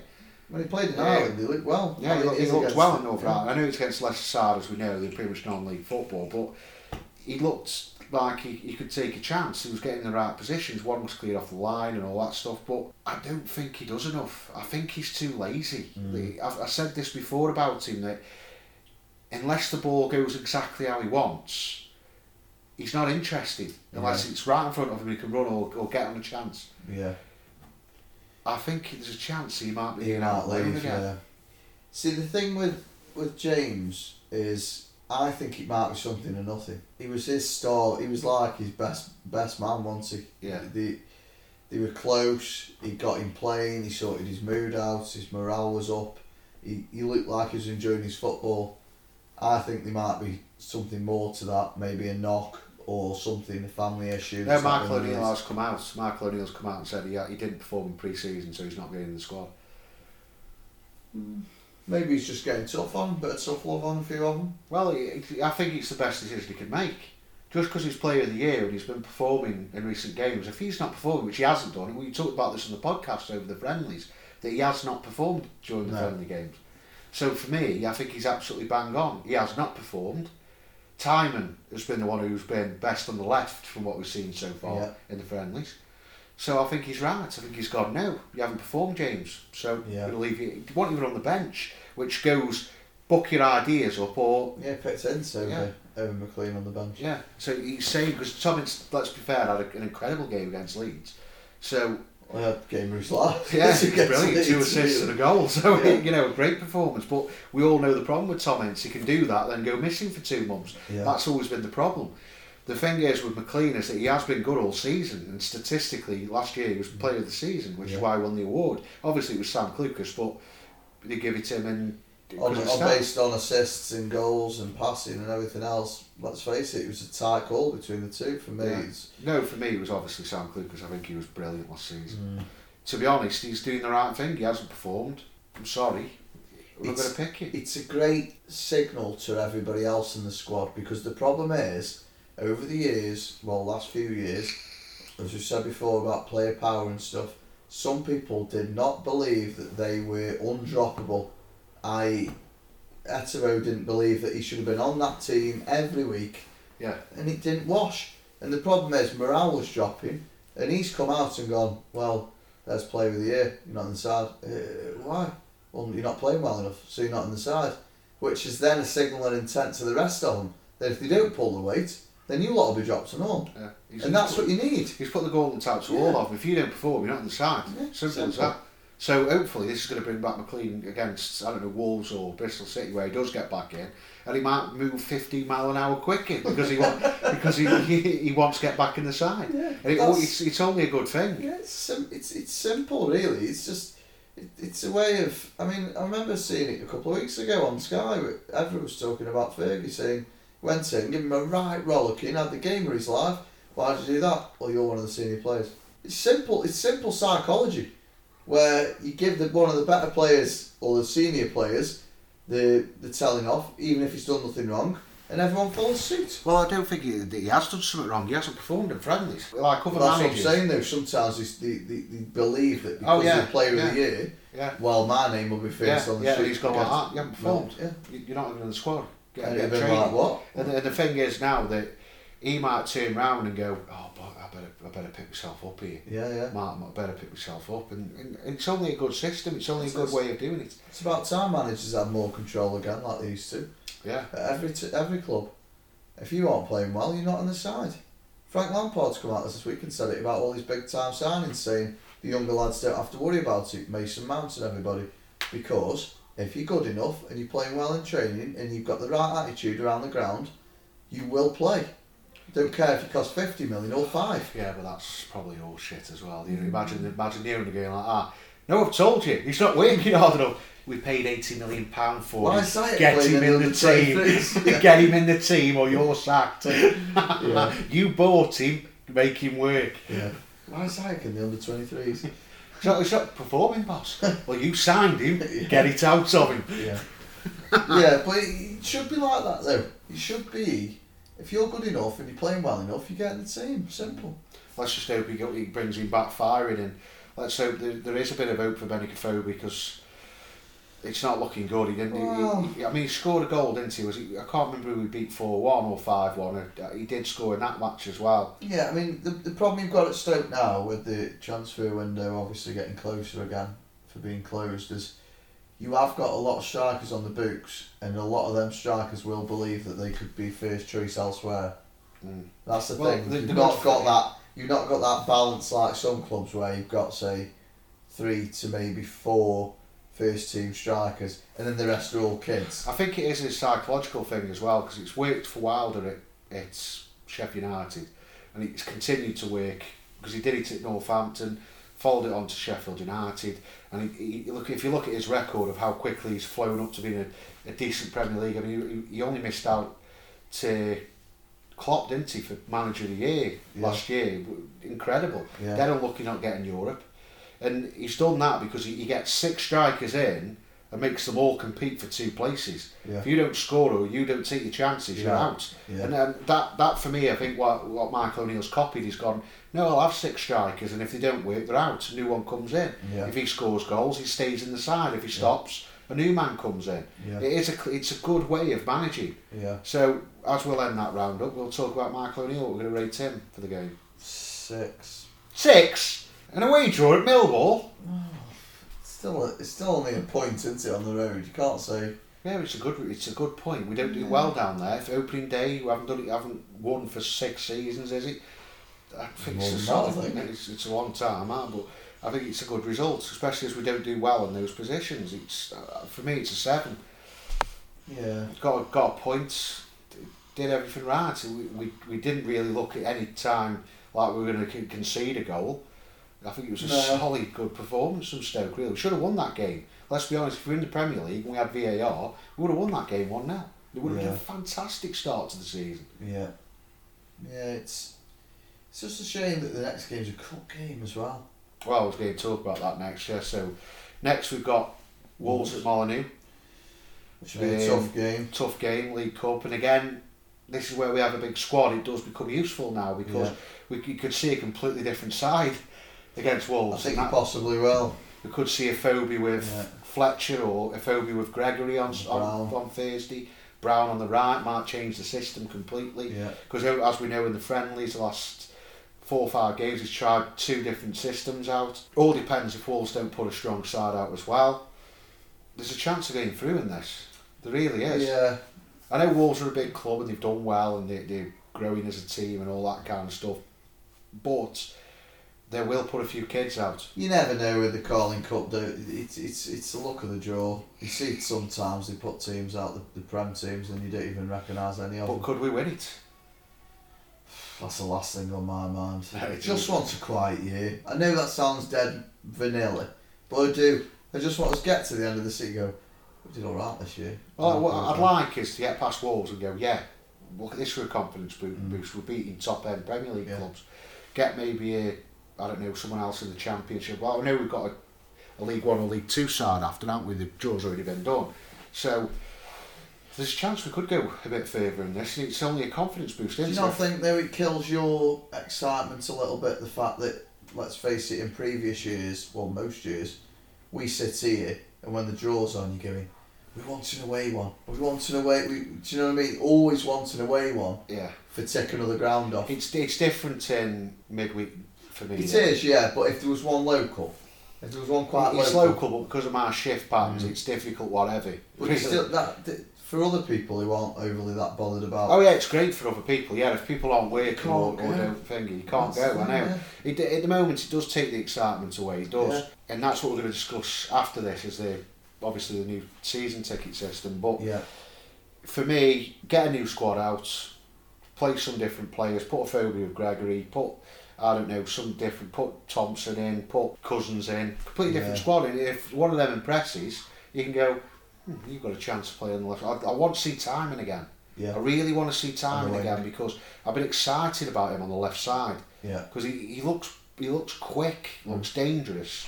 When he played in Yeah. Ireland, he looked well. Yeah, he, looked, he looked well in North. Ireland. I know it's against Leicester side, as we know, they're pretty much non-league football, but he looked like he, he could take a chance. He was getting the right positions. One was cleared off the line and all that stuff, but I don't think he does enough. I think he's too lazy. Mm. The- I've, I said this before about him that unless the ball goes exactly how he wants, he's not interested. Unless Yeah. it's right in front of him, he can run or, or get on a chance. Yeah. I think there's a chance he might be He might out of leave, yeah. See, the thing with with James is, I think it might be something or nothing. He was his star. He was like his best best man, wasn't he? Yeah. They, they were close. He got him playing. He sorted his mood out. His morale was up. He, he looked like he was enjoying his football. I think there might be something more to that. Maybe a knock or something, a family issue. No, that's not Michael been O'Neill has come out. Michael O'Neill's come out and said he, he didn't perform in pre-season, so he's not getting in the squad. Hmm. Maybe he's just getting tough on, bit of tough love on a few of them. Well, I think it's the best decision he can make. Just because he's player of the year and he's been performing in recent games, if he's not performing, which he hasn't done, and we talked about this on the podcast over the friendlies, that he has not performed during the No. friendly games. So for me, I think he's absolutely bang on. He has not performed. Tymon has been the one who's been best on the left from what we've seen so far Yeah. in the friendlies. So I think he's right. I think he's gone, no, you haven't performed, James. So Yeah. we'll leave you. You want even on the bench, which goes, book your ideas up or Yeah, fits into Yeah. Uh, Evan McClean on the bench. yeah, so he's saying because Thomas, let's be fair, had an incredible game against Leeds. So Yeah, game his life. yeah, brilliant, two assists and a goal. So Yeah. you know, a great performance. But we all know the problem with Tom Ince. He can do that, then go missing for two months. Yeah. That's always been the problem. The thing is with McClean is that he has been good all season, and statistically, last year he was player of the season, which is why he won the award. Obviously, it was Sam Clucas, but they give it to him and. On, because on based on assists and goals and passing and everything else. Let's face it, it was a tight call between the two for me. Yeah. It's, No, for me, it was obviously Sam Clue because I think he was brilliant last season. Mm. to be honest, he's doing the right thing. He hasn't performed. I'm sorry. We're not It's- going to pick him. it's a great signal to everybody else in the squad because the problem is over the years, well, last few years, as we said before about player power and stuff, some people did not believe that they were undroppable. I, Etero didn't believe that he should have been on that team every week, Yeah. and it didn't wash. And the problem is morale was dropping, and he's come out and gone, well, there's player of the year. You're not on the side. Uh, why? Well, you're not playing well enough, so you're not on the side. Which is then a signal and intent to the rest of them that if they don't pull the weight, then you lot will be dropped and all. Yeah. And that's he's what you need. put, he's put the golden tap to Yeah. all of them. If you don't perform, you're not on the side. Yeah, simple, as that. So hopefully this is going to bring back McClean against I don't know Wolves or Bristol City where he does get back in and he might move 15 mile an hour quicker because he want, because he, he he wants to get back in the side. Yeah, and it, it's, it's only a good thing. Yeah, it's sim- it's it's simple really. It's just it, it's a way of. I mean, I remember seeing it a couple of weeks ago on Sky. Where everyone was talking about Fergie saying went in, give him a right rollicking, had the game of his life. Why did you do that? Well, you're one of the senior players. It's simple. It's simple psychology, where you give the one of the better players or the senior players the the telling off, even if he's done nothing wrong, and everyone follows suit. Well, I don't think he, he has done something wrong. He hasn't performed in friendlies like other That's what I'm saying though. Sometimes it's the, the, they believe that oh, because Oh, yeah, player yeah. of the year, Yeah. well, my name will be first Yeah, on the yeah, sheet. he's gone like that. Ah, you haven't performed. Yeah. You- You're not even in the squad. Get, get like, what? And the, and the thing is now that he might turn round and go, oh, but I better, I better pick myself up here. Yeah, yeah. Might, I better pick myself up. And, and, and it's only a good system. It's only a good way of doing it. It's about time managers have more control again, like they used to. Yeah. At every t- every club. If you aren't playing well, you're not on the side. Frank Lampard's come out this week and said it about all these big time signings, saying the younger lads don't have to worry about it, Mason Mount and everybody, because if you're good enough and you're playing well in training and you've got the right attitude around the ground, you will play. Don't care if you cost fifty million or five. Yeah, but that's probably all shit as well. You know, imagine, imagine hearing the game like, ah, no, I've told you, he's not working hard enough. we paid eighty million pound for Why him. that Get him in the team. Yeah. Get him in the team, or you're sacked. Yeah. You bought him, make him work. Yeah. Why is that in the under 23s? He's not, he's not performing, boss. well, you signed him. Get it out of him. Yeah. yeah, but it should be like that though. It should be. If you're good enough and you're playing well enough, you get in the team. Simple. Let's just hope he, brings him back firing, and let's hope there, there is a bit of hope for Afobe because it's not looking good. He didn't. he- Well- he, I mean, he scored a goal, didn't he? Was he? I can't remember who we beat four one or five one. Uh, he did score in that match as well. Yeah, I mean the the problem you've got at Stoke now with the transfer window obviously getting closer again for being closed is you have got a lot of strikers on the books and a lot of them strikers will believe that they could be first choice elsewhere. Mm. That's the Well, thing. the- you've the not got that. You've not got that balance like some clubs where you've got say three to maybe four first team strikers and then the rest are all kids. I think it is a psychological thing as well because it's worked for Wilder at, at Sheffield United and it's continued to work because he did it at Northampton, followed it on to Sheffield United, and he, he, look if you look at his record of how quickly he's flown up to being a, a decent Premier League. I mean, he, he only missed out to Klopp, didn't he, for Manager of the Year Yeah. last year? Incredible. Yeah. They're unlucky not getting Europe, and he's done that because he, he gets six strikers in and makes them all compete for two places. Yeah. If you don't score or you don't take your chances, you're Yeah. out. Yeah. And um, that that for me, I think what what Michael O'Neill's copied, he's gone. No, I'll have six strikers, and if they don't work, they're out. A new one comes in. Yeah. If he scores goals, he stays in the side. If he stops, a new man comes in. Yeah. It is a it's a good way of managing. Yeah. So as we'll end that round up, we'll talk about Michael O'Neill. We're going to rate him for the game. Six. Six. An away draw at Millwall. Still, a, it's still only a point, isn't it, on the road? You can't say. Yeah, it's a good it's a good point. We don't do well down there. If opening day, you haven't done it, haven't won for six seasons, is it? I think More it's a than that, I it's, it's a long time, huh? but I think it's a good result, especially as we don't do well in those positions. It's uh, for me, it's a seven. Yeah. Got got a point, did everything right. We, we, we didn't really look at any time like we were going to concede a goal. I think it was a No. solid, good performance from Stoke. Really, we should have won that game. Let's be honest. If we're in the Premier League and we had VAR, we would have won that game one 0 It would have been a fantastic start to the season. Yeah. Yeah, it's it's just a shame that the next game's a cup game as well. Well, I was going to talk about that next year. So, next we've got Wolves at Molyneux. Which will be a Um, tough game. Tough game, League Cup, and again, this is where we have a big squad. It does become useful now because Yeah. we you could see a completely different side against Wolves. I think that- possibly will. we could see Afobe with Yeah. Fletcher or Afobe with Gregory on, on on Thursday. Brown on the right might change the system completely. Yeah. Because as we know in the friendlies, the last four or five games, he's tried two different systems out. All depends if Wolves don't put a strong side out as well. There's a chance of getting through in this. There really is. Yeah. I know Wolves are a big club and they've done well and they, they're growing as a team and all that kind of stuff. But they will put a few kids out. You never know with the Carling Cup though. It's it's it's the luck of the draw. You see it sometimes they put teams out the, the Prem teams and you don't even recognise any of But them. But could we win it? That's the last thing on my mind. No, it just want a quiet year. I know that sounds dead vanilla, but I do. I just want us to get to the end of the season. and Go. We did all right this year. Well, what I'd like is to get past Wolves and go, yeah, look at this for a confidence bo- Mm. boost. We're beating top end Premier League Yeah. clubs. Get maybe a, I don't know, someone else in the Championship. Well, I know we've got a, a League One or League Two side after, haven't we? The draw's already been done. So there's a chance we could go a bit further in this. It's only a confidence boost, I Do you not it? think though it kills your excitement a little bit? The fact that, let's face it, in previous years, well most years, we sit here and when the draw's on, you're going, we want an away one. We want an away. We, do you know what I mean? Always want an away one Yeah. for taking another ground off. It's, it's different in midweek for me. It yeah. is, yeah. But if there was one local, if there was one quite It's local, local, but because of my shift patterns, Mm. it's difficult, whatever. but it's still that th- for other people who aren't overly that bothered about. Oh yeah, it's great for other people. Yeah, if people aren't working or, or don't think you can't That's go. I know. thing, It, at the moment, it does take the excitement away. It does, Yeah. and that's what we're going to discuss after this. Is the obviously the new season ticket system. But Yeah, for me, get a new squad out, play some different players, put Afobe with Gregory, put I don't know some different, put Thompson in, put Cousins in, completely different Yeah. squad. And if one of them impresses, you can go, hmm, you've got a chance to play on the left. I, I want to see Tymon again. Yeah. I really want to see the again because I've been excited about him on the left side Yeah. because he, he looks he looks quick, Mm. looks dangerous,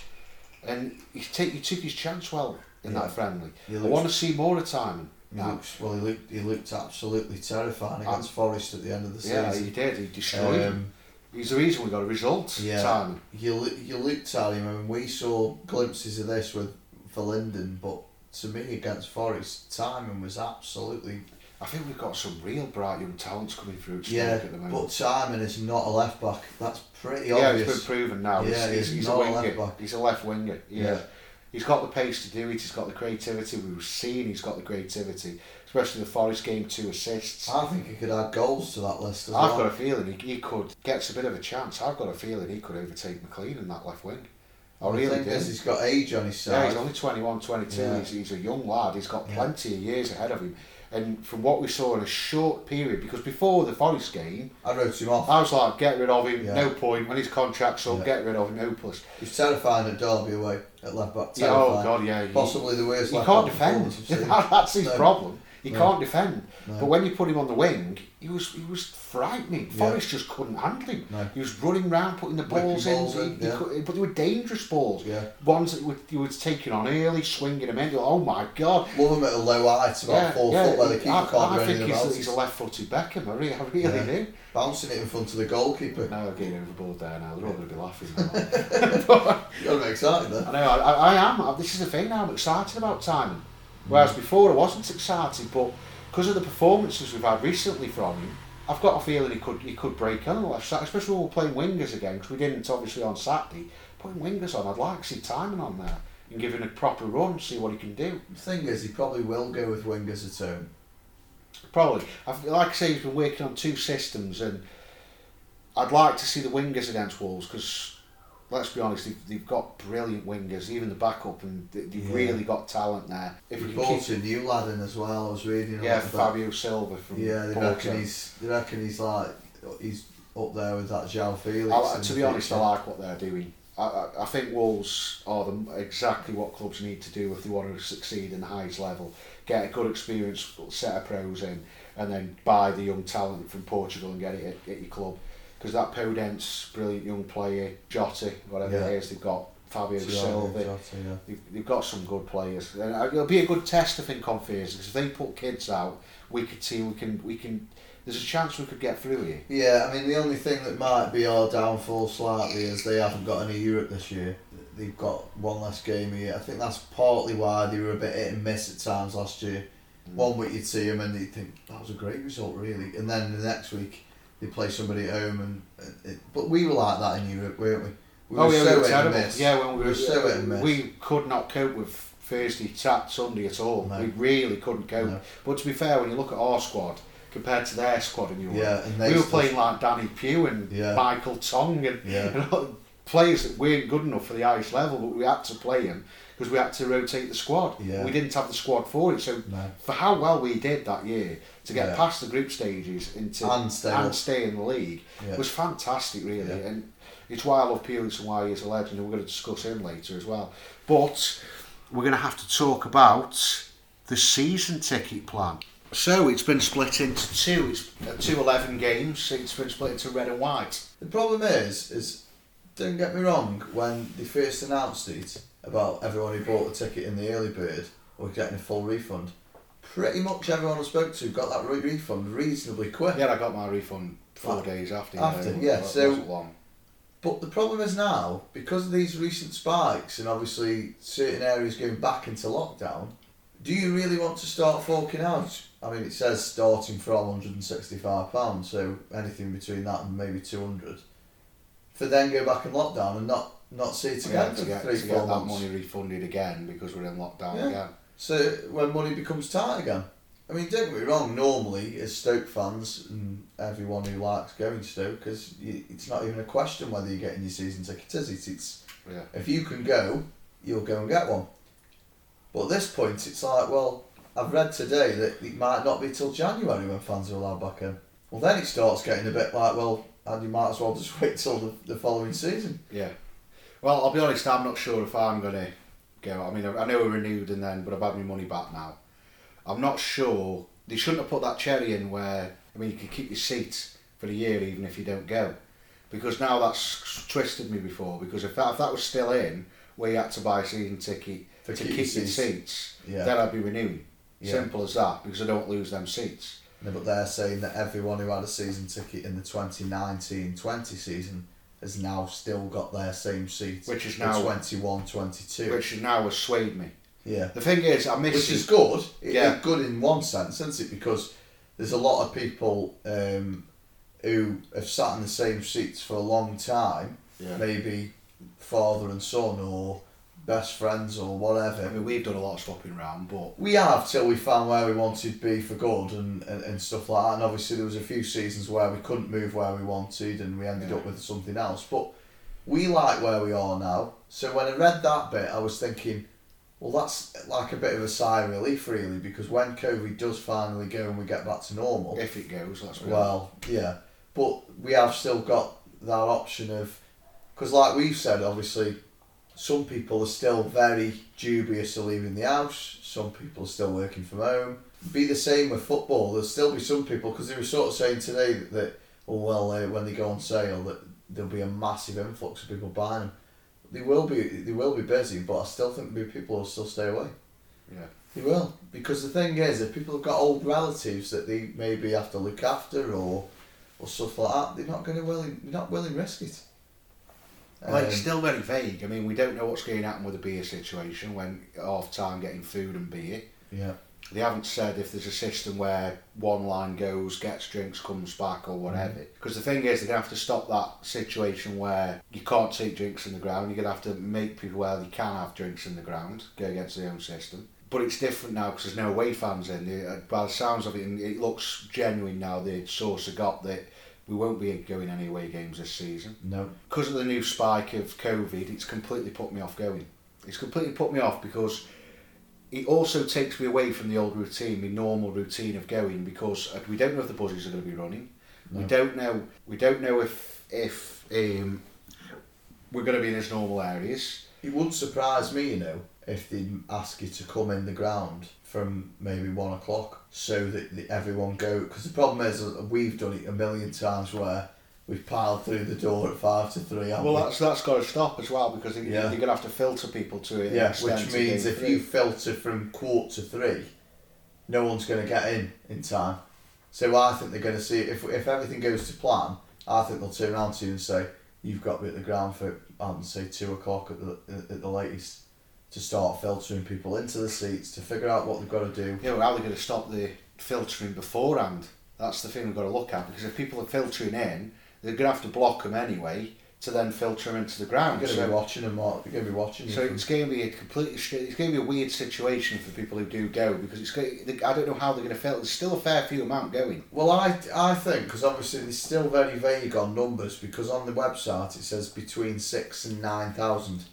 and he take he took his chance well in Yeah. that friendly. I want to see more of Tymon. He now. looks well. He looked. He looked absolutely terrifying against Forest at the end of the season. Yeah, he did. He destroyed him. He's the reason we got a result. Yeah. Tymon. you you looked at him, and we saw glimpses of this with Verlinden, but to me against Forest, Tymon was absolutely I think we've got some real bright young talents coming through yeah. at the moment. But Tymon is not a left back. That's pretty yeah, obvious. it's been proven now. Yeah, he's, he's, he's not a winger. left back. He's a left winger. Yeah. Yeah. He's got the pace to do it. He's got the creativity. We've seen he's got the creativity, especially the Forest game, two assists. I think he could add goals to that list as well. I've well. got a feeling he, he could gets a bit of a chance. I've got a feeling he could overtake McClean in that left wing. I the really do. he's got age on his side. Yeah, he's only 21, 22. Yeah. He's, he's a young lad. He's got Yeah. plenty of years ahead of him. And from what we saw in a short period, because before the Forest game, I wrote him off. I was like, get rid of him, Yeah. no point. When his contract's up, Yeah. get rid of him, no plus. He's terrifying at Derby away at left back. Yeah, oh, God, yeah. He, Possibly the worst he can't defend. performance I've seen. That's his No. problem. He No. can't defend. No. But when you put him on the wing, he was he was frightening. Yeah. Forest just couldn't handle him. No. He was running around putting the balls, balls in. in, He- he could- but they were dangerous balls. Yeah. Ones that you was taking on early, swinging them in. Like, oh my God. Love him at a low height, about four foot, where the keeper I, can't do I think he's, he's a left-footed Beckham. I really, I really Yeah. do. Bouncing it in front of the goalkeeper. Now I'm getting overboard there. Now they're all going to be laughing. Now. You got me excited then. I know. I, I, I am. I- This is the thing now. I'm excited about Tymon. Whereas mm. before I wasn't excited, but because of the performances we've had recently from him, I've got a feeling he could he could break on the left side, especially when we're playing wingers again. Because we didn't obviously on Saturday. Putting wingers on, I'd like to see Tymon on there and give him a proper run, see what he can do. The thing is, he probably will go with wingers at home. Probably. I've, like I say, he's been working on two systems, and I'd like to see the wingers against Wolves because, let's be honest, they've, they've got brilliant wingers, even the backup, and they- they've Yeah. really got talent there. If We we bought can a keep, new lad in as well. I was reading. yeah, little bit. Fabio Silva from Yeah, they Porto. reckon he's. They reckon he's like he's up there with that João Felix. I, to be honest, I like what they're doing. I, I, I think Wolves are the, exactly what clubs need to do if they want to succeed in the highest level. Get a good experience set of pros in, and then buy the young talent from Portugal and get it at, at your club. Because that Podence, brilliant young player, Jota, whatever Yeah. it is, they've got Fabio Silva. Yeah. They've, they've got some good players. And uh, it'll be a good test, I think, on Thursday. Because if they put kids out, we could see we can we can. There's a chance we could get through here. Yeah, I mean the only thing that might be our downfall slightly is they haven't got any Europe this year. They've got one less game a year. I think that's partly why they were a bit hit and miss at times last year. Mm. One week you'd see them and you'd think that was a great result really, and then the next week they play somebody at home and, and it, but we were like that in Europe, weren't we? We oh were yeah, so we were terrible. Yeah, when we We were, so hit and miss. we could not cope with Thursday, Sat, Sunday at all. No. We really couldn't cope. No. But to be fair, when you look at our squad compared to their squad in Europe, Yeah, and they we were playing like Danny Pugh and Yeah. Michael Tonge and Yeah. know, players that weren't good enough for the highest level, but we had to play them because we had to rotate the squad. Yeah. We didn't have the squad for it. So No. for how well we did that year to get Yeah. past the group stages into And stay up. stay in the league Yeah. was fantastic, really. And it's why I love Pulis and why he's a legend, and we're going to discuss him later as well. But we're going to have to talk about the season ticket plan. So it's been split into two. It's uh, two 11 games. It's been split into red and white. The problem is, is don't get me wrong, when they first announced it about everyone who bought a ticket in the early bird was getting a full refund, pretty much everyone I spoke to got that re- refund reasonably quick. Yeah, I got my refund four Ah, days after. after, know, yeah, it so- wasn't long. But the problem is now, because of these recent spikes and obviously certain areas going back into lockdown, do you really want to start forking out? I mean, it says starting from £165, so anything between that and maybe 200 For then go back in lockdown and not, not see it Yeah, again to get, three, to get that months. money refunded again because we're in lockdown Yeah. again. So when money becomes tight again. I mean, don't get me wrong. Normally, as Stoke fans and everyone who likes going to Stoke, because it's not even a question whether you're getting your season ticket, is it? It's Yeah. if you can go, you'll go and get one. But at this point, it's like, well, I've read today that it might not be till January when fans are allowed back in. Well, then it starts getting a bit like, well, and you might as well just wait till the, the following season. Yeah. Well, I'll be honest. I'm not sure if I'm going to go. I mean, I, I know we're renewed and then, but I've had my money back now. I'm not sure they shouldn't have put that cherry in where I mean you can keep your seat for a year even if you don't go, because now that's twisted me before. Because if that if that was still in where you had to buy a season ticket To to keep your seats. seats, Yeah. then I'd be renewing. Yeah. Simple as that. Because I don't lose them seats. No, but they're saying that everyone who had a season ticket in the 2019-20 season has now still got their same seat. Which is now- 21-22. Which has now has swayed me. yeah. The thing is, I miss Which is good. It- Yeah. It's good in one sense, isn't it? Because there's a lot of people um, who have sat in the same seats for a long time, Yeah. maybe father and son or best friends or whatever. I mean, we've done a lot of swapping around, but We have till we found where we wanted to be for good and, and, and stuff like that. And obviously there was a few seasons where we couldn't move where we wanted and we ended Yeah. up with something else. But we like where we are now. So when I read that bit, I was thinking, well, that's like a bit of a sigh of relief, really, because when COVID does finally go and we get back to normal, if it goes, that's good. well, yeah. But we have still got that option of, because like we've said, obviously, some people are still very dubious of leaving the house. Some people are still working from home. Be the same with football. There'll still be some people because they were sort of saying today that, that oh well, uh, when they go on sale, that there'll be a massive influx of people buying them. They will be. They will be busy, but I still think there'll be people who'll still stay away. Yeah. They will because the thing is, if people have got old relatives that they maybe have to look after or or stuff like that, they're not going to willing. They're not willing to risk it. Like, it's Um, still very vague. I mean, we don't know what's going to happen with the beer situation when half time getting food and beer. yeah, They haven't said if there's a system where one line goes, gets drinks, comes back, or whatever. Because the thing is, they're going to have to stop that situation where you can't take drinks in the ground. You're going to have to make people where they can have drinks in the ground, go against their own system. But it's different now because there's no away fans in. By the sounds of it, it looks genuine now. The source have got that we won't be going any away games this season no, because of the new spike of COVID, it's completely put me off going. It's completely put me off because it also takes me away from the old routine, my normal routine of going because uh, we don't know if the buses are going to be running. We don't know. We don't know if if um, we're going to be in those normal areas. it wouldn't surprise me, you know, if they ask you to come in the ground from maybe one o'clock so that the, everyone go. Because the problem is that we've done it a million times where we've piled through the door at five to three. Well, we? that's that's got to stop as well because Yeah. you're going to have to filter people to it. Yeah, which means if you filter from quarter to three, no one's going to get in in time. So I think they're going to see if if everything goes to plan. I think they'll turn around to you and say you've got to be at the ground for I don't say two o'clock at the at the latest to start filtering people into the seats to figure out what they've got to do. Yeah, well, how are they going to stop the filtering beforehand? That's the thing we've got to look at because if people are filtering in, they're going to have to block them anyway to then filter them into the ground. You're going to be watching them. What you're going to be watching. so it's going to be a completely it's going to be a weird situation for people who do go because it's going I don't know how they're going to filter. There's still a fair few amount going. Well, I, I think because obviously they're still very vague on numbers because on the website it says between six and nine thousand.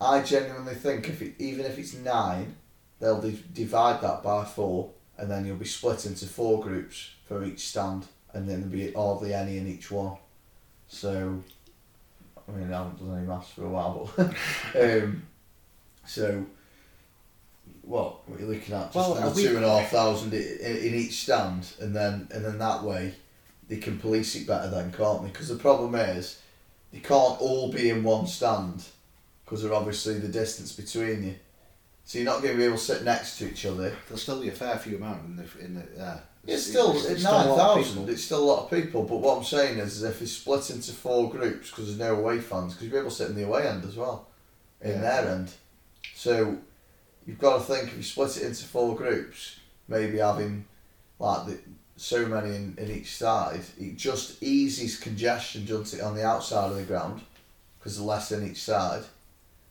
I genuinely think if it, even if it's nine, they'll di- divide that by four, and then you'll be split into four groups for each stand, and then there'll be hardly any in each one. So, I mean, I haven't done any maths for a while, but um, so. What, what are you looking at? Just Well, under we- two and a half thousand in, in each stand, and then and then that way, they can police it better then, can't they? Because the problem is, they can't all be in one stand, because they're obviously the distance between you. So you're not going to be able to sit next to each other. There'll still be a fair few amount in the in the uh, It's still it's it's still a lot of people. It's still a lot of people. But what I'm saying is, is if it's split into four groups, because there's no away fans, because you'll be able to sit in the away end as well, in Yeah. their end. So you've got to think if you split it into four groups, maybe having like the, so many in, in each side, it just eases congestion, doesn't it, on the outside of the ground, because there's less in each side,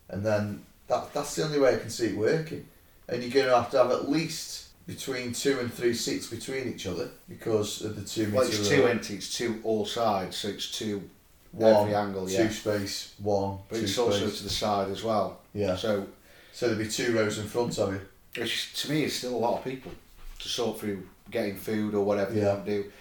and then that that's the only way I can see it working. And you're going to have to have at least between two and three seats between each other because of the two Well, it's two empty. It's two all sides, so it's two one, every angle. Yeah. two space, one, but it's also to the side as well. yeah. So So there'd be two rows in front of you. Which to me is still a lot of people to sort through getting food or whatever they Yeah. want to do.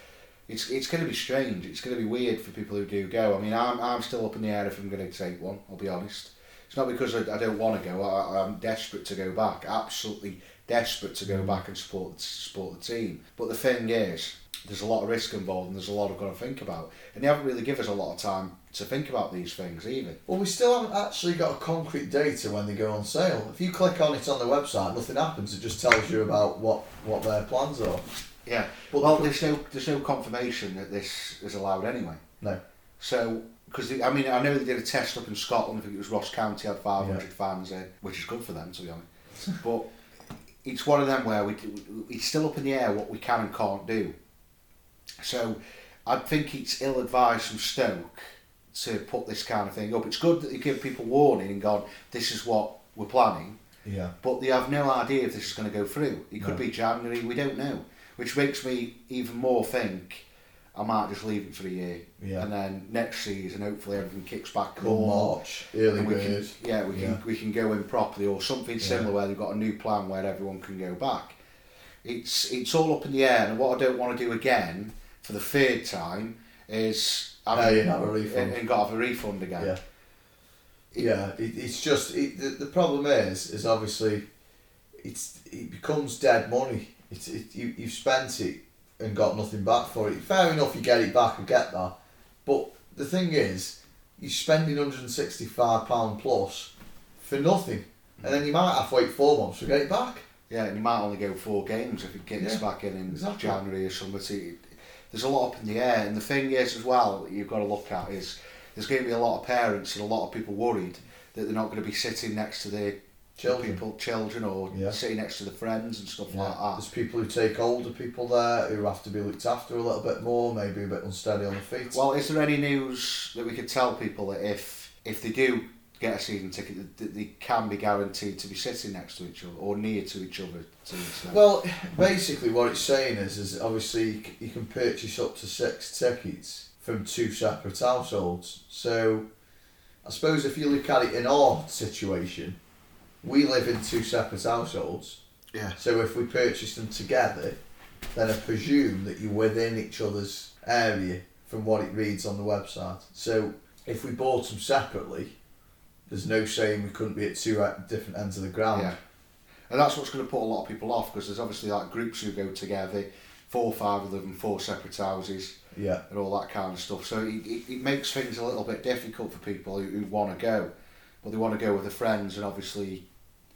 It's it's going to be strange. It's going to be weird for people who do go. I mean, I'm I'm still up in the air if I'm going to take one. I'll be honest. It's not because I, I don't want to go. I, I'm desperate to go back. Absolutely desperate to go Mm. back and support support the team. But the thing is, there's a lot of risk involved, and there's a lot I've got to think about. And they haven't really given us a lot of time to think about these things either. Well, we still haven't actually got a concrete data when they go on sale. If you click on it on the website, nothing happens. It just tells you about what, what their plans are. Yeah. But well, there's no there's no confirmation that this is allowed anyway. No. So, because I mean, I know they did a test up in Scotland. I think it was Ross County had 500 Yeah. fans in, which is good for them to be honest. but it's one of them where we it's still up in the air what we can and can't do. So, I think it's ill advised from Stoke to put this kind of thing up. It's good that they give people warning and gone, this is what we're planning Yeah. but they have no idea if this is going to go through. It could No. be January, we don't know. Which makes me even more think I might just leave it for a year. Yeah. And then next season, hopefully everything kicks back Come normal. March, early we can, yeah, we can Yeah. we can go in properly or something similar Yeah. where they've got a new plan where everyone can go back. It's it's all up in the air, and what I don't want to do again for the third time is have No, a refund. and, and got a refund again. Yeah. Yeah, it, it's just it, the, the problem is is obviously it's it becomes dead money. It's it, you you've spent it and got nothing back for it. Fair enough, you get it back. I get that, but the thing is, you're spending hundred and sixty five pound plus for nothing, and then you might have to wait four months to get it back. Yeah, and you might only go four games if it kicks Yeah, back in in exactly. January or something. It- there's a lot up in the air, and the thing is as well that you've got to look at is there's going to be a lot of parents and a lot of people worried that they're not going to be sitting next to their Children. people, children, or Yeah. sitting next to the friends and stuff Yeah. like that. There's people who take older people there who have to be looked after a little bit more, maybe a bit unsteady on the feet. Well, is there any news that we could tell people that if if they do get a season ticket, that- they can be guaranteed to be sitting next to each other or near to each other? To. Well, basically, what it's saying is, is obviously you you can purchase up to six tickets from two separate households. So, I suppose if you look at it in our situation, we live in two separate households. yeah. So if we purchase them together, then I presume that you're within each other's area from what it reads on the website. So if we bought them separately, there's no saying we couldn't be at two different ends of the ground. Yeah. And that's what's going to put a lot of people off because there's obviously like groups who go together, four or five of them four separate houses Yeah. and all that kind of stuff. So it, it, it makes things a little bit difficult for people who, who want to go, but they want to go with their friends and obviously.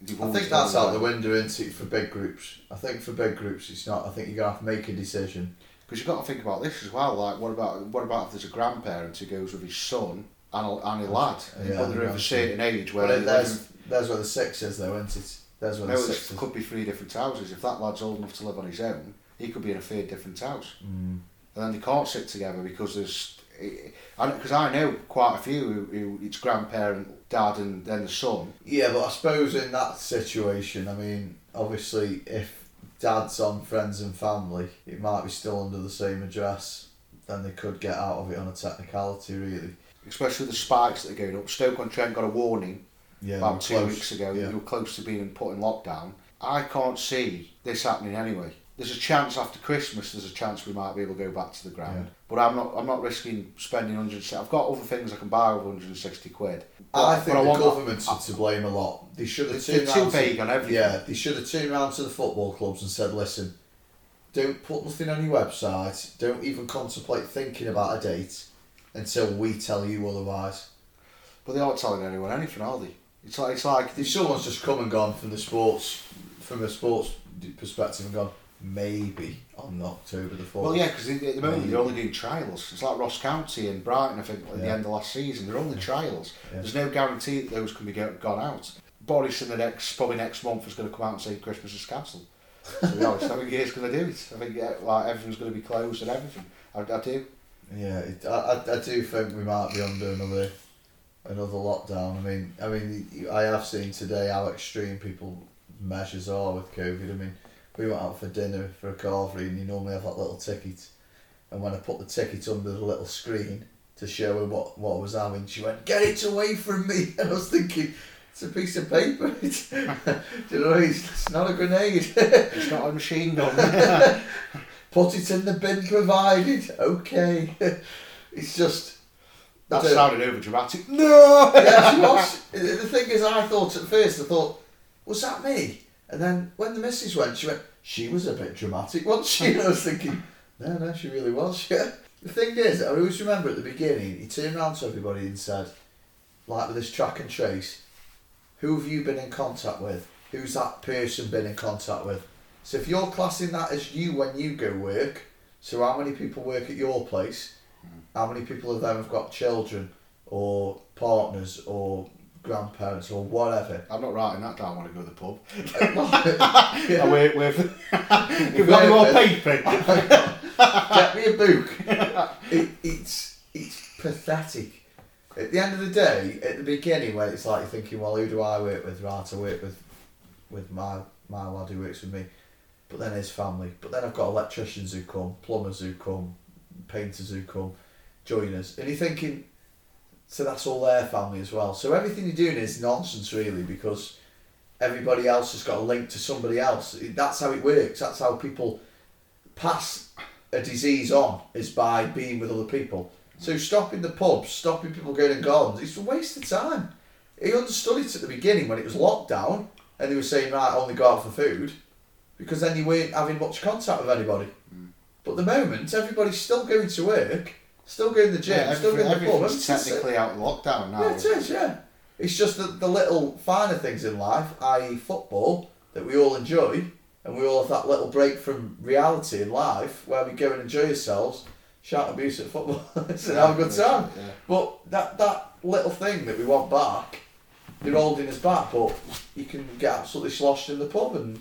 I think that's out the window, isn't it, for big groups? I think for big groups it's not. I think you're to have to make a decision. Because you've got to think about this as well. Like, what about what about if there's a grandparent who goes with his son and a, and a lad, Yeah, they're of a certain age where it, there's, there's where the six is, though, isn't it? There's where in, the six could be three different houses. If that lad's old enough to live on his own, he could be in a third different house. Mm. and then they can't sit together because there's because I know quite a few who, who it's grandparent, dad, and then the son. Yeah, but I suppose in that situation, I mean, obviously, if dad's on friends and family, it might be still under the same address. Then they could get out of it on a technicality, really. Especially the spikes that are going up. Stoke on Trent got a warning Yeah, about two close. weeks ago. Yeah. You were close to being put in lockdown. I can't see this happening anyway. There's a chance after Christmas. There's a chance we might be able to go back to the ground. Yeah. But I'm not. I'm not risking spending 160. I've got other things I can buy with 160 quid. But, I think the that- government's are to blame a lot. They should have turned too around to- vague on everything. Yeah, they should have turned around to the football clubs and said, listen, don't put nothing on your website, don't even contemplate thinking about a date until we tell you otherwise. But they aren't telling anyone anything, are they? It's like it's like someone's just come and gone from the sports, from a sports perspective and gone, maybe on October the 4th. Well, yeah, because at the moment Maybe. they're only doing trials. It's like Ross County and Brighton, I think, at the end of last season. They're only trials. Yeah. There's no guarantee that those can be go- gone out. Boris in the next, probably next month, is going to come out and say Christmas is cancelled. To be honest, I think he is going to do it. I think yeah, like everything's going to be closed and everything. I, I do. Yeah, it, I, I, I do think we might be under another another lockdown. I mean, I mean, I have seen today how extreme people measures are with COVID. I mean, we went out for dinner for a coffee, and you normally have that little ticket. And when I put the ticket under the little screen to show her what what I was having, she went, "Get it away from me!" And I was thinking. It's a piece of paper. It's, do you know what I mean? It's not a grenade. It's not a machine gun. Put it in the bin provided. Okay. it's just, That sounded over dramatic. No! yeah, she was. The the thing is, I thought at first, I thought, was that me? And then when the missus went, she went, she was a bit dramatic, wasn't she? And I was thinking, no, no, she really was, yeah. The thing is, I always remember at the beginning, he turned around to everybody and said, like with this track and trace, who have you been in contact with? Who's that person been in contact with? So if you're classing that as you when you go work, so how many people work at your place? Mm. How many people of them have got children or partners or grandparents or whatever? I'm not writing that down want to go to the pub. Yeah. I work with. You've got any more paper? Get me a book. It, it's it's pathetic. At the end of the day, at the beginning, when it's like you're thinking, well, who do I work with? Right, I work with with my my lad who works with me, but then his family. But then I've got electricians who come, plumbers who come, painters who come, joiners, and you're thinking, so that's all their family as well. So everything you're doing is nonsense, really, because everybody else has got a link to somebody else. That's how it works. That's how people pass a disease on is by being with other people. So stopping the pubs, stopping people going and gardens, it's a waste of time. He understood it at the beginning when it was lockdown and they were saying, right, only go out for food because then you weren't having much contact with anybody. Mm. But the moment, everybody's still going to work, still going to the gym, Yeah, still going to the pub. It's- technically out of lockdown now. yeah, it is, yeah. It's just the, the little finer things in life, i.e., football, that we all enjoy, and we all have that little break from reality in life where we go and enjoy ourselves, shout abuse at football, and have a good time. Yeah. But that, that little thing that we want back, they're holding us back, but you can get absolutely sloshed in the pub and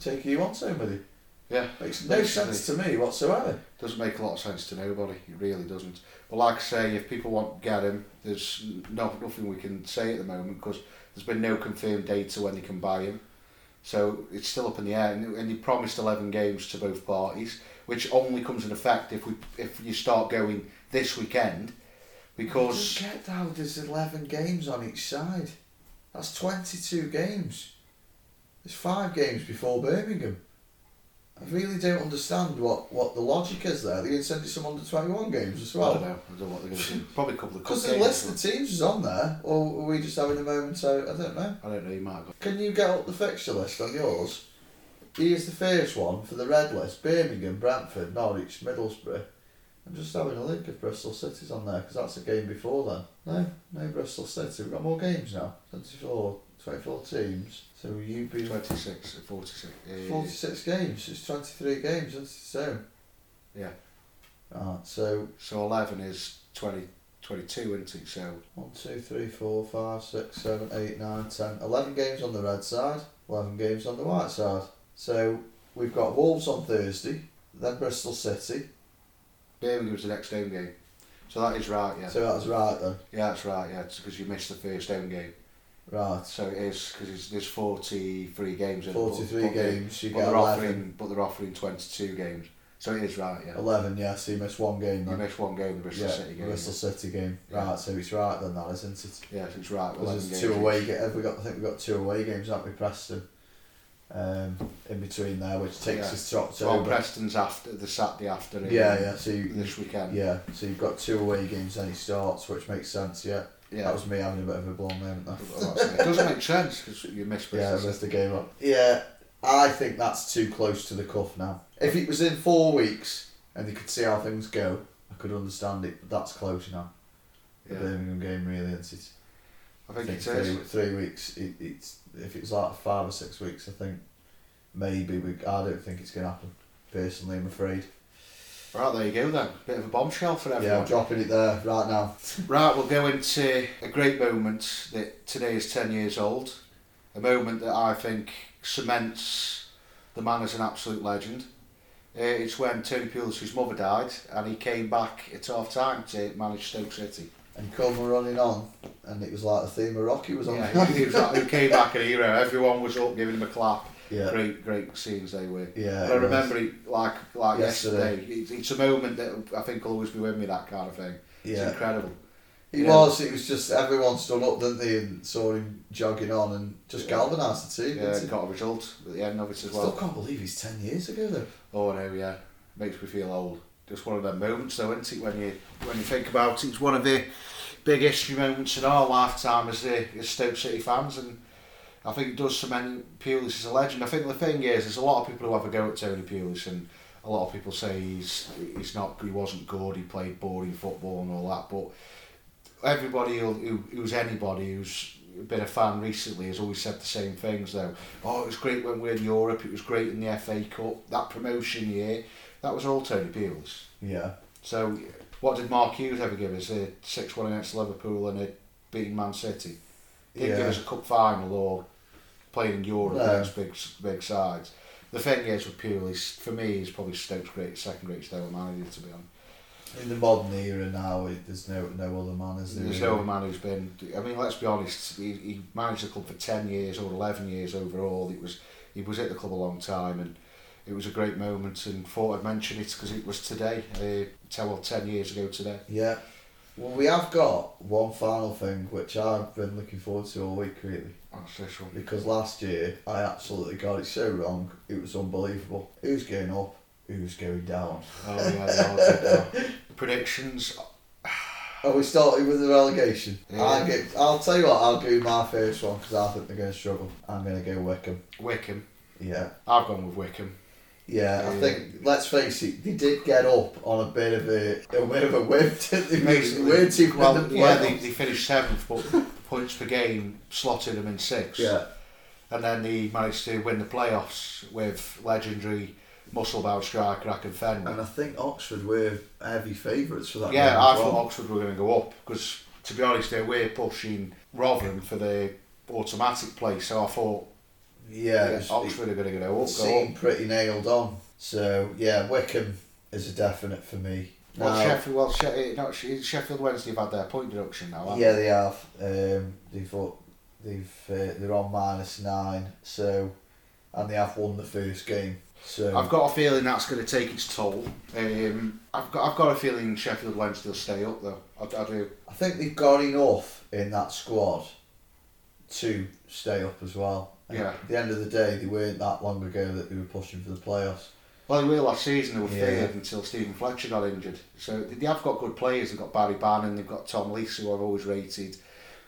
take who you want home with you. Yeah. Makes no sense to me whatsoever. Doesn't make a lot of sense to nobody. It really doesn't. But like I say, if people want to get him, there's no, nothing we can say at the moment because there's been no confirmed data when they can buy him. So it's still up in the air, and, and he promised 11 games to both parties, which only comes in effect if we if you start going this weekend, because I don't get how there's 11 games on each side. That's 22 games. There's five games before Birmingham. I really don't understand what, what the logic is there. They're going to send you some under 21 games as well. I don't know. I don't know what they're going to do. Probably a couple of Because the list of teams is on there, or are we just having a moment So I don't know. I don't know. You might have. Can you get up the fixture list on yours? Here's the first one for the red list Birmingham, Brentford, Norwich, Middlesbrough. I'm just having a look if Bristol City's on there because that's a game before then. No, no Bristol City. We've got more games now. 24, 24 teams. So you be 26, 46. uh, 46 games. It's 23 games, isn't it? So, Yeah. right, so So 11 is 20, 22, isn't it? So 1, 2, 3, 4, 5, 6, 7, 8, 9, 10. 11 games on the red side, 11 games on the white side. So we've got Wolves on Thursday, then Bristol City. Birmingham's the next home game. So that is right, yeah. So that's right then. Yeah, that's right, yeah. Because you missed the first home game. Right. So it is because there's 43 games in it, but- 43 but they- games, you but get they're 11. offering, but they're offering 22 games. So it is right, yeah. 11, yeah, so you miss one game You miss one game, the Bristol yeah, City game. Bristol City game. Yeah. Right, so it's right then, that isn't it? Yeah, so it's right. Because 11 there's two away. Have we got? I think we've got two away games, haven't we, Preston? Um, in between there, which takes Yeah. us to Well, Preston's after the Saturday after. yeah, yeah. So you, This weekend. yeah, so you've got two away games, then he starts, which makes sense. Yeah, Yeah. that was me having a bit of a blown moment there. It. it doesn't make sense because you missed Yeah, I missed the game up. Yeah, I think that's too close to the cuff now. If it was in four weeks and you could see how things go, I could understand it. But that's close now. The Yeah. Birmingham game really isn't it? I think it three, is. three weeks. It, it's if it's like five or six weeks, I think maybe we. I don't think it's gonna happen. Personally, I'm afraid. Right, there you go then. Bit of a bombshell for Yeah, everyone. I'm dropping it there right now. Right, we'll go into a great moment that today is 10 years old. A moment that I think cements the man as an absolute legend. Uh, it's when Tony Pulis's mother died and he came back at half time to manage Stoke City. And come running on, and it was like the theme of Rocky was on. Yeah, he, he, was, he came back a hero. Everyone was up giving him a clap. Yeah. Great, great scenes they were. Yeah, But I was. remember it like like Yesterday. yesterday. It's, it's a moment that I think will always be with me. That kind of thing. It's Yeah. incredible. He Yeah. was. It was just everyone stood up, didn't they, and saw him jogging on, and just Yeah. galvanised the team. Yeah, got a result at the end of it as Still well. can't believe he's ten years ago though. Oh no, yeah, makes me feel old. just one of them moments, though, isn't it? When you when you think about it, it's one of the big history moments in our lifetime as the as Stoke City fans, and I think it does cement Pulis as a legend. I think the thing is, there's a lot of people who have a go at Tony Pulis, and a lot of people say he's he's not he wasn't good, he played boring football and all that, but everybody who, who who's anybody who's been a fan recently has always said the same things though. Oh, it was great when we were in Europe. It was great in the FA Cup. That promotion year, that was all Tony Pulis. Yeah. So, what did Mark Hughes ever give us? A six one against Liverpool and a beating Man City. Didn't Yeah. give us a cup final or playing in Europe No. against big big sides. The thing is with Pulis, for me, he's probably Stoke's great second greatest ever manager. To be honest. In the modern era now, it, there's no no other man, is there? There's no other man who's been. I mean, let's be honest. He, he managed the club for ten years or eleven years overall. It was he was at the club a long time, and it was a great moment. And thought I'd mention it because it was today. Uh, ten well, ten years ago today. Yeah. Well, we have got one final thing which I've been looking forward to all week, really. That's this one. Because last year I absolutely got it so wrong. It was unbelievable. Who's going up? Who's going down? Oh yeah, the odds are- predictions. Are we starting with the relegation? Yeah. I get. I'll tell you what. I'll do my first one because I think they're going to struggle. I'm going to go Wycombe. Wycombe. Yeah. I've gone with Wycombe. Yeah, I think let's face it, they did get up on a bit of a, a bit of a whip. they? Basically, weren't too well, the yeah, they, they finished seventh, but points per game slotted them in six. yeah, And then they managed to win the playoffs with legendary muscle-bound striker Akinfenwa. and I think Oxford were heavy favourites for that. Yeah, I thought. Oxford were going to go up because, to be honest, they were pushing Rotherham for the automatic place. So I thought, Yeah, it was- Oxford are going to go up. Go seemed pretty nailed on. So yeah, Wycombe is a definite for me. Well, Now- Sheffield, well, she, not, She- Sheffield Wednesday have had their point deduction now. haven't Yeah, they have. Um, they've they've uh, they're on minus nine. So, and they have won the first game. So I've got a feeling that's going to take its toll. Um, I've got I've got a feeling Sheffield Wednesday will stay up though. I, I do. I think they've got enough in that squad to stay up as well. Yeah. At the end of the day, they weren't that long ago that they were pushing for the playoffs. Well, they were last season. They were Yeah. third until Steven Fletcher got injured. So they they have got good players. They've got Barry Bannan. They've got Tom Lees, who I've always rated.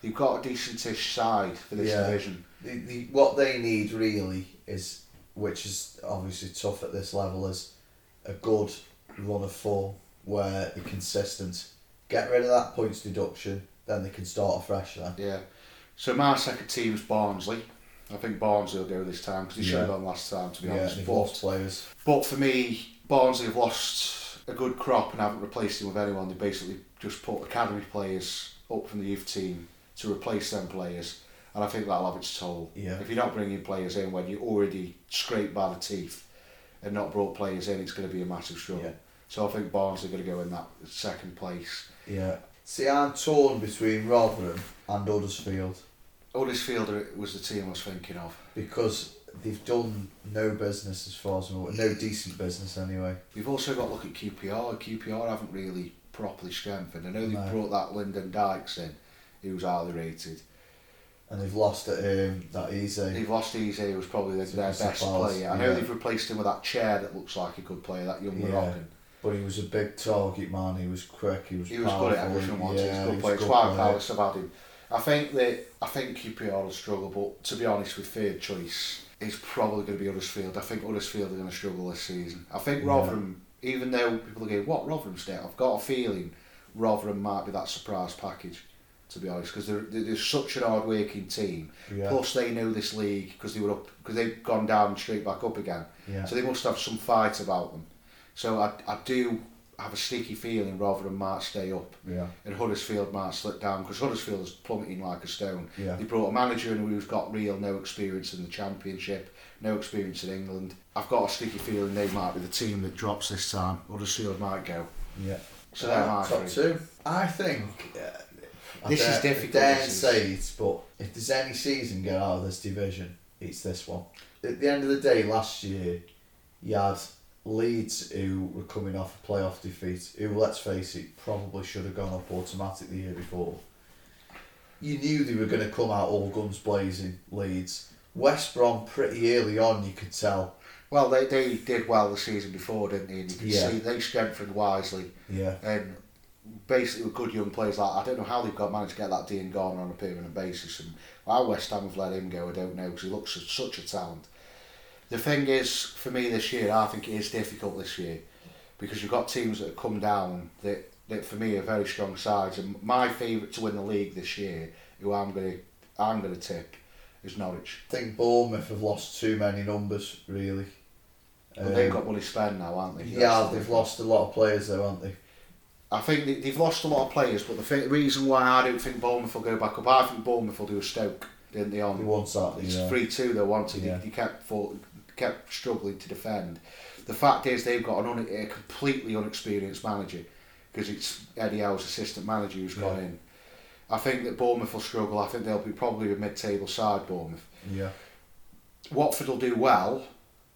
They've got a decentish side for this Yeah. division. The, the, what they need really is, which is obviously tough at this level, is a good run of form where they're consistent. Get rid of that points deduction, then they can start afresh then. Yeah. So my second team is Barnsley. I think Barnsley will go this time because they should have gone last time, to be Yeah, honest. But lost players. But for me, Barnsley have lost a good crop and haven't replaced him with anyone. They basically just put academy players up from the youth team to replace them players, and I think that'll have its toll. Yeah. If you're not bringing players in when you're already scraped by the teeth and not brought players in, it's going to be a massive struggle. Yeah. So I think Barnsley are going to go in that second place. Yeah. See, I'm torn between Rotherham and Huddersfield Huddersfield was the team I was thinking of. because they've done no business as far as I'm aware, no decent business anyway. We've also got to look at QPR. QPR haven't really properly strengthened. I know they've No. brought that Lyndon Dykes in, who's highly rated. And they've lost at um, that easy. They've lost Eze, who was probably their, their best player. I know they've replaced him with that Chair that looks like a good player, that young Yeah. Moroccan. But he was a big target man. He was quick. He was. He was good at powerful, everything, wasn't he? Yeah, a good he was player. a It's why. Palace have had him. I think that I think QPR will struggle, but to be honest, with third choice, it's probably going to be Huddersfield. I think Huddersfield are going to struggle this season. I think Yeah. Rotherham, even though people are going, what Rotherham state? I've got a feeling Rotherham might be that surprise package. To be honest, because they're, they're, such an hard working team. Yeah. Plus, they know this league because they were up because they've gone down straight back up again. Yeah. So they must have some fight about them. So I, I do have a sneaky feeling Rotherham might stay up Yeah. and Huddersfield might slip down because Huddersfield is plummeting like a stone. Yeah. They brought a manager in who's got real no experience in the Championship, no experience in England. I've got a sneaky feeling they might be the team that drops this time. Huddersfield might go. Yeah. So they're my top three. two. I think. Uh, I This is difficult, I dare say it, but if there's any season get out of this division, it's this one. At the end of the day, last year, you had Leeds who were coming off a playoff defeat, who, let's face it, probably should have gone up automatic the year before. You knew they were going to come out all guns blazing, Leeds. West Brom, pretty early on, you could tell. Well, they, they did well the season before, didn't they? And you can Yeah. see they strengthened wisely Yeah. and basically with good young players like I don't know how they've got managed to get that Diangana on a permanent basis and why West Ham have let him go I don't know because he looks such a talent. The thing is for me this year I think it is difficult this year because you've got teams that have come down that, that for me are very strong sides and my favourite to win the league this year who I'm going to I'm going to tip is Norwich. I think Bournemouth have lost too many numbers, really. But they've Um, got money spent now, aren't they? yeah, That's they've difference. lost a lot of players, though, haven't they? I think they, they've lost a lot of players, but the th- reason why I don't think Bournemouth will go back up, I think Bournemouth will do a Stoke, didn't they? On They On won Saturday. it's Yeah. three two they wanted. Yeah. They, they kept kept struggling to defend. The fact is they've got an un, a completely unexperienced manager because it's Eddie Howe's assistant manager who's gone Yeah. in. I think that Bournemouth will struggle. I think they'll be probably a mid-table side. Bournemouth. Yeah. Watford will do well,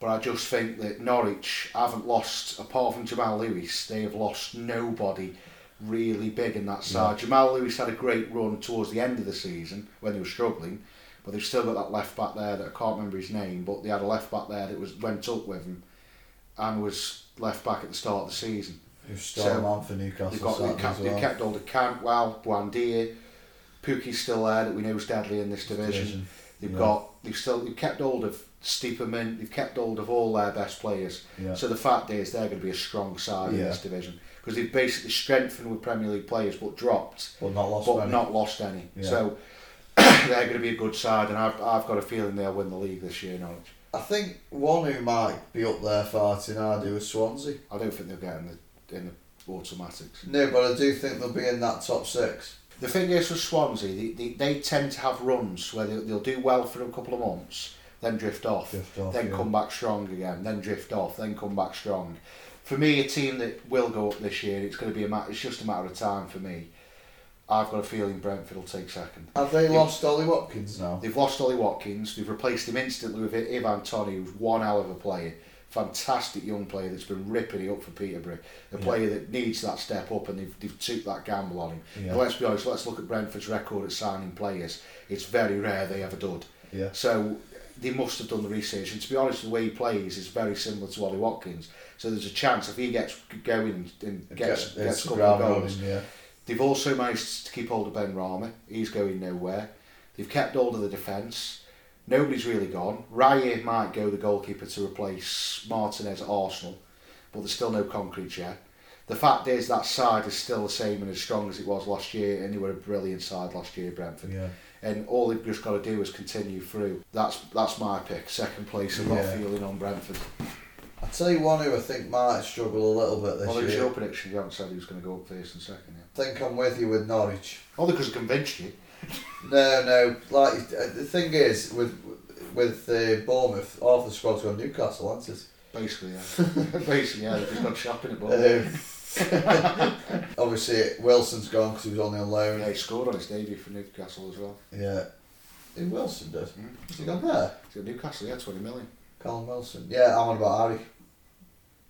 but I just think that Norwich haven't lost, apart from Jamal Lewis, they have lost nobody really big in that side. Jamal Lewis had a great run towards the end of the season when they were struggling, but they've still got that left back there that I can't remember his name, but they had a left back there that was went up with him and was left back at the start of the season. Who's starting So, on for Newcastle They've got they've kept, well. kept hold of Cantwell, Buendia, Pukki's still there that we know is deadly in this division. They've Yeah. got they've still they've kept hold of Stiepermann, they've kept hold of all their best players. Yeah. So the fact is they're going to be a strong side in this division because they've basically strengthened with Premier League players but dropped But not lost but many. not lost any. Yeah. So they're going to be a good side and I've, I've got a feeling they'll win the league this year, Norwich. I think one who might be up there fighting harder is Swansea. I don't think they'll get in the in the automatics. No, but I do think they'll be in that top six. The thing is with Swansea, they, they, they tend to have runs where they'll, they'll do well for a couple of months, then drift off, Drift off, then yeah. come back strong again, then drift off, then come back strong. For me, a team that will go up this year, it's going to be a matter. It's just a matter of time for me. I've got a feeling Brentford will take second. Have they Yeah. lost Ollie Watkins now? They've lost Ollie Watkins. They've replaced him instantly with Ivan Toney, who's one hell of a player. Fantastic young player that's been ripping it up for Peterborough. A Yeah. player that needs that step up, and they've, they've took that gamble on him. Yeah. And let's be honest, let's look at Brentford's record at signing players. It's very rare they ever dud. Yeah. So they must have done the research. And to be honest, the way he plays is very similar to Ollie Watkins. So there's a chance if he gets going and, and gets, Get- gets a couple of goals, running, yeah. They've also managed to keep hold of Benrahma. He's going nowhere. They've kept hold of the defence. Nobody's really gone. Raya might go the goalkeeper to replace Martinez at Arsenal, but there's still no concrete yet. The fact is that side is still the same and as strong as it was last year, and they were a brilliant side last year, Brentford. Yeah. And all they've just got to do is continue through. That's that's my pick. Second place, I've got a Yeah. feeling on Brentford. I'll tell you one who I think might struggle a little bit this year. Well, there's year. your prediction. You haven't said who's going to go up first and second yet. I think I'm with you with Norwich. Only because I convinced you. No, no. Like uh, the thing is with with uh, Bournemouth, half the squad's got Newcastle, hasn't? Basically, yeah. Basically, yeah. They've gone shopping at Bournemouth. Um, obviously, Wilson's gone because he was only on loan. Yeah, he scored on his debut for Newcastle as well. Yeah. Who Wilson did? Mm. Has he gone there? So Newcastle, yeah, 20 million. Callum Wilson. Yeah, I'm on about Harry.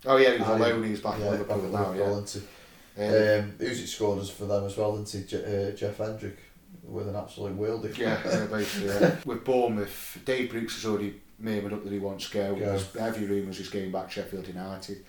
Oh, yeah, he was on loan, he's back yeah, at Liverpool now, yeah. Isn't he? Um, Um, Usyk scored us for them as well, didn't he? Je- uh, Jeff Hendrick with an absolute worldie. yeah, yeah, basically, yeah. With Bournemouth, Dave Brooks has already murmured up that he wants to go. Go. There's heavy rumours he's going back Sheffield United.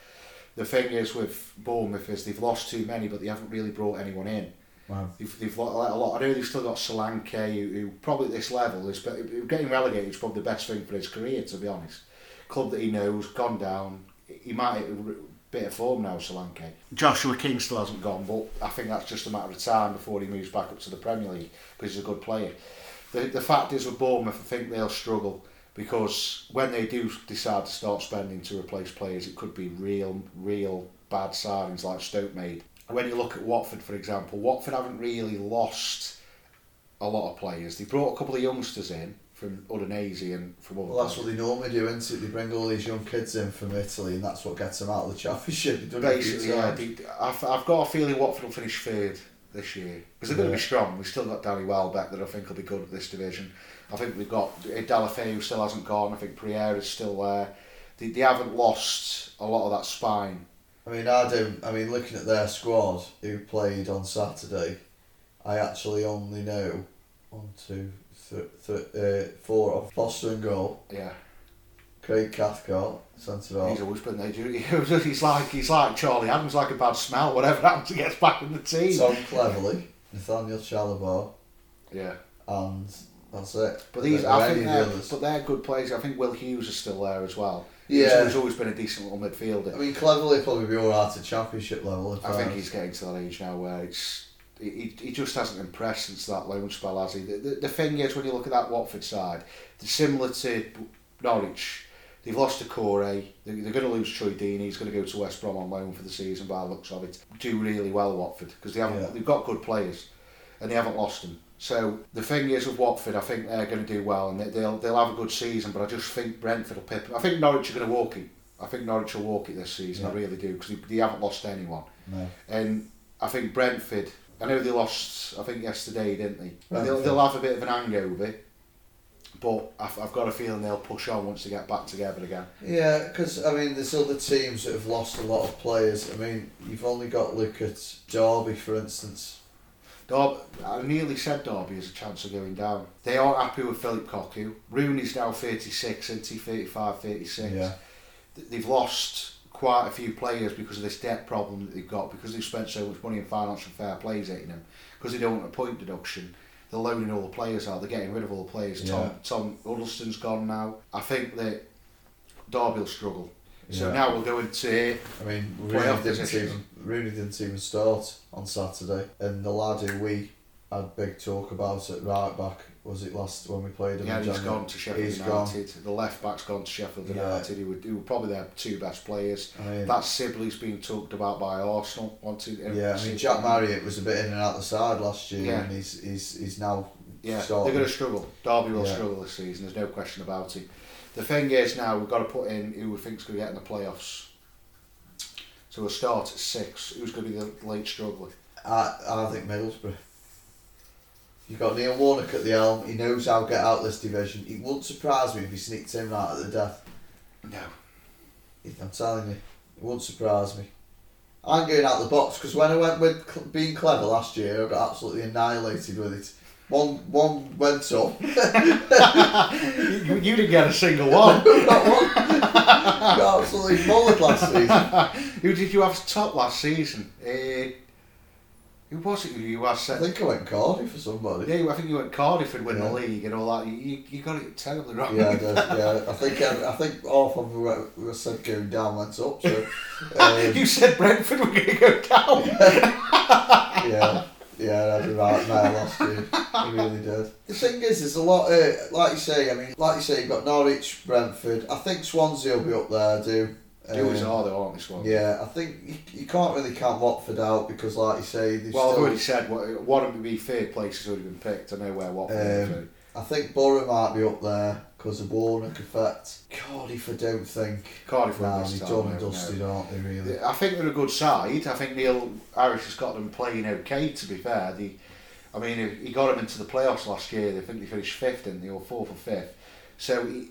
The thing is with Bournemouth is they've lost too many, but they haven't really brought anyone in. Man. They've, they've let a lot. I know they've still got Solanke, who, who probably at this level is but getting relegated is probably the best thing for his career, to be honest. Club that he knows, gone down. He might hit a r- bit of form now, Solanke. Joshua King still hasn't gone, but I think that's just a matter of time before he moves back up to the Premier League because he's a good player. The, the fact is with Bournemouth, I think they'll struggle because when they do decide to start spending to replace players, it could be real, real bad signings like Stoke made. When you look at Watford, for example, Watford haven't really lost a lot of players. They brought a couple of youngsters in from Udinese and from other Well, that's what they normally do, isn't it? They bring all these young kids in from Italy, and that's what gets them out of the championship. They've done it a few Basically, yeah, they, I've, I've got a feeling Watford will finish third this year because they're going to be strong. We've still got Danny Welbeck that I think will be good at this division. I think we've got uh, Deulofeu who still hasn't gone. I think Pereyra is still there. They, they haven't lost a lot of that spine. I mean, I don't. I mean, looking at their squad who played on Saturday, I actually only know one, two, th- th- uh, four of Foster and goal, Yeah, Craig Cathcart, centre He's always been there. He's like he's like Charlie Adams, like a bad smell. Whatever happens, he gets back in the team. Tom Cleverley, Nathaniel Chalobah, yeah, and that's it. but these, I think, they're, others? but they're good players. I think Will Hughes is still there as well. Yeah. he's always been a decent little midfielder. I mean, Cleverley probably be alright at championship level. I think he's getting to that age now where it's he, he just hasn't impressed since that loan spell, has he? The, the, the thing is, when you look at that Watford side, they're similar to Norwich. They've lost Doucouré. They're, they're going to lose Troy Deeney. He's going to go to West Brom on loan for the season by the looks of it. Do really well, Watford, because they haven't. Yeah. They've got good players, and they haven't lost them. So the thing is with Watford, I think they're going to do well, and they- they'll they'll have a good season. But I just think Brentford will pip. I think Norwich are going to walk it. I think Norwich will walk it this season. I really do because they, they haven't lost anyone. No. And I think Brentford, I know they lost, I think yesterday, didn't they? And They'll, they'll have a bit of an hangover, but I've, I've got a feeling they'll push on once they get back together again. Yeah, because I mean, there's other teams that have lost a lot of players. I mean, you've only got to look at Derby, for instance. Derby, I nearly said Derby has a chance of going down. They aren't happy with Philip Cocu. Rooney's now 36, isn't he? 35, 36. Yeah, They've lost quite a few players because of this debt problem that they've got, because they've spent so much money in financial fair plays hitting them, because they don't want a point deduction. They're loaning all the players out. They're getting rid of all the players. Yeah. Tom Tom Huddlestone's gone now. I think that Derby will struggle. So Yeah. now we'll go into I mean, Rooney didn't even Rooney didn't even start on Saturday, and the lad who we had big talk about at right back was it last when we played him? yeah, he's gone to Sheffield He's United. The left back's gone to Sheffield Yeah. United. Who were, who were probably their two best players. I mean, That Sibley's been talked about by Arsenal. Wanted, yeah, I mean Jack Marriott was a bit in and out the side last year, Yeah. and he's he's he's now Yeah, starting. they're going to struggle. Derby will Yeah. struggle this season. There's no question about it. The thing is now we've got to put in who we think's going to get in the playoffs. So we'll start at six. Who's going to be the late struggler? I, I think Middlesbrough. You've got Neil Warnock at the helm. He knows how to get out this division. It wouldn't surprise me if he sneaked him right at the death. No. I'm telling you, it wouldn't surprise me. I'm going out the box because when I went with cl- being clever last year, I got absolutely annihilated with it. One one went up, you, you didn't get a single one. got one, got absolutely mullered last season. who did you have top last season? Uh, who was it? You had I think I went Cardiff for somebody. Yeah, I think you went Cardiff and win Yeah. the league and all that. You, you, you got it terribly wrong. Yeah, I did, yeah. I think I, I think half of them said going down went up. So um, you said Brentford were going to go down. yeah, yeah, I had a right mile last year. I really did. The thing is, there's a lot. Uh, like you say, I mean, like you say, you've got Norwich, Brentford. I think Swansea will be up there. I do. Are, though, aren't they, Swan? Yeah, I think you, you can't really count Watford out because, like you say, they've Well, I've still, already said what one of the third place has already been picked. I know where Watford. Um, I think Borough might be up there because of Warnock effect. Cardiff, I don't think. Cardiff Nah, they're done and no. dusted, aren't they? Really? I think they're a good side. I think Neil Harris has got them playing okay. To be fair, the, I mean, he got them into the playoffs last year. They think they finished fifth, and they were fourth or fifth. So he,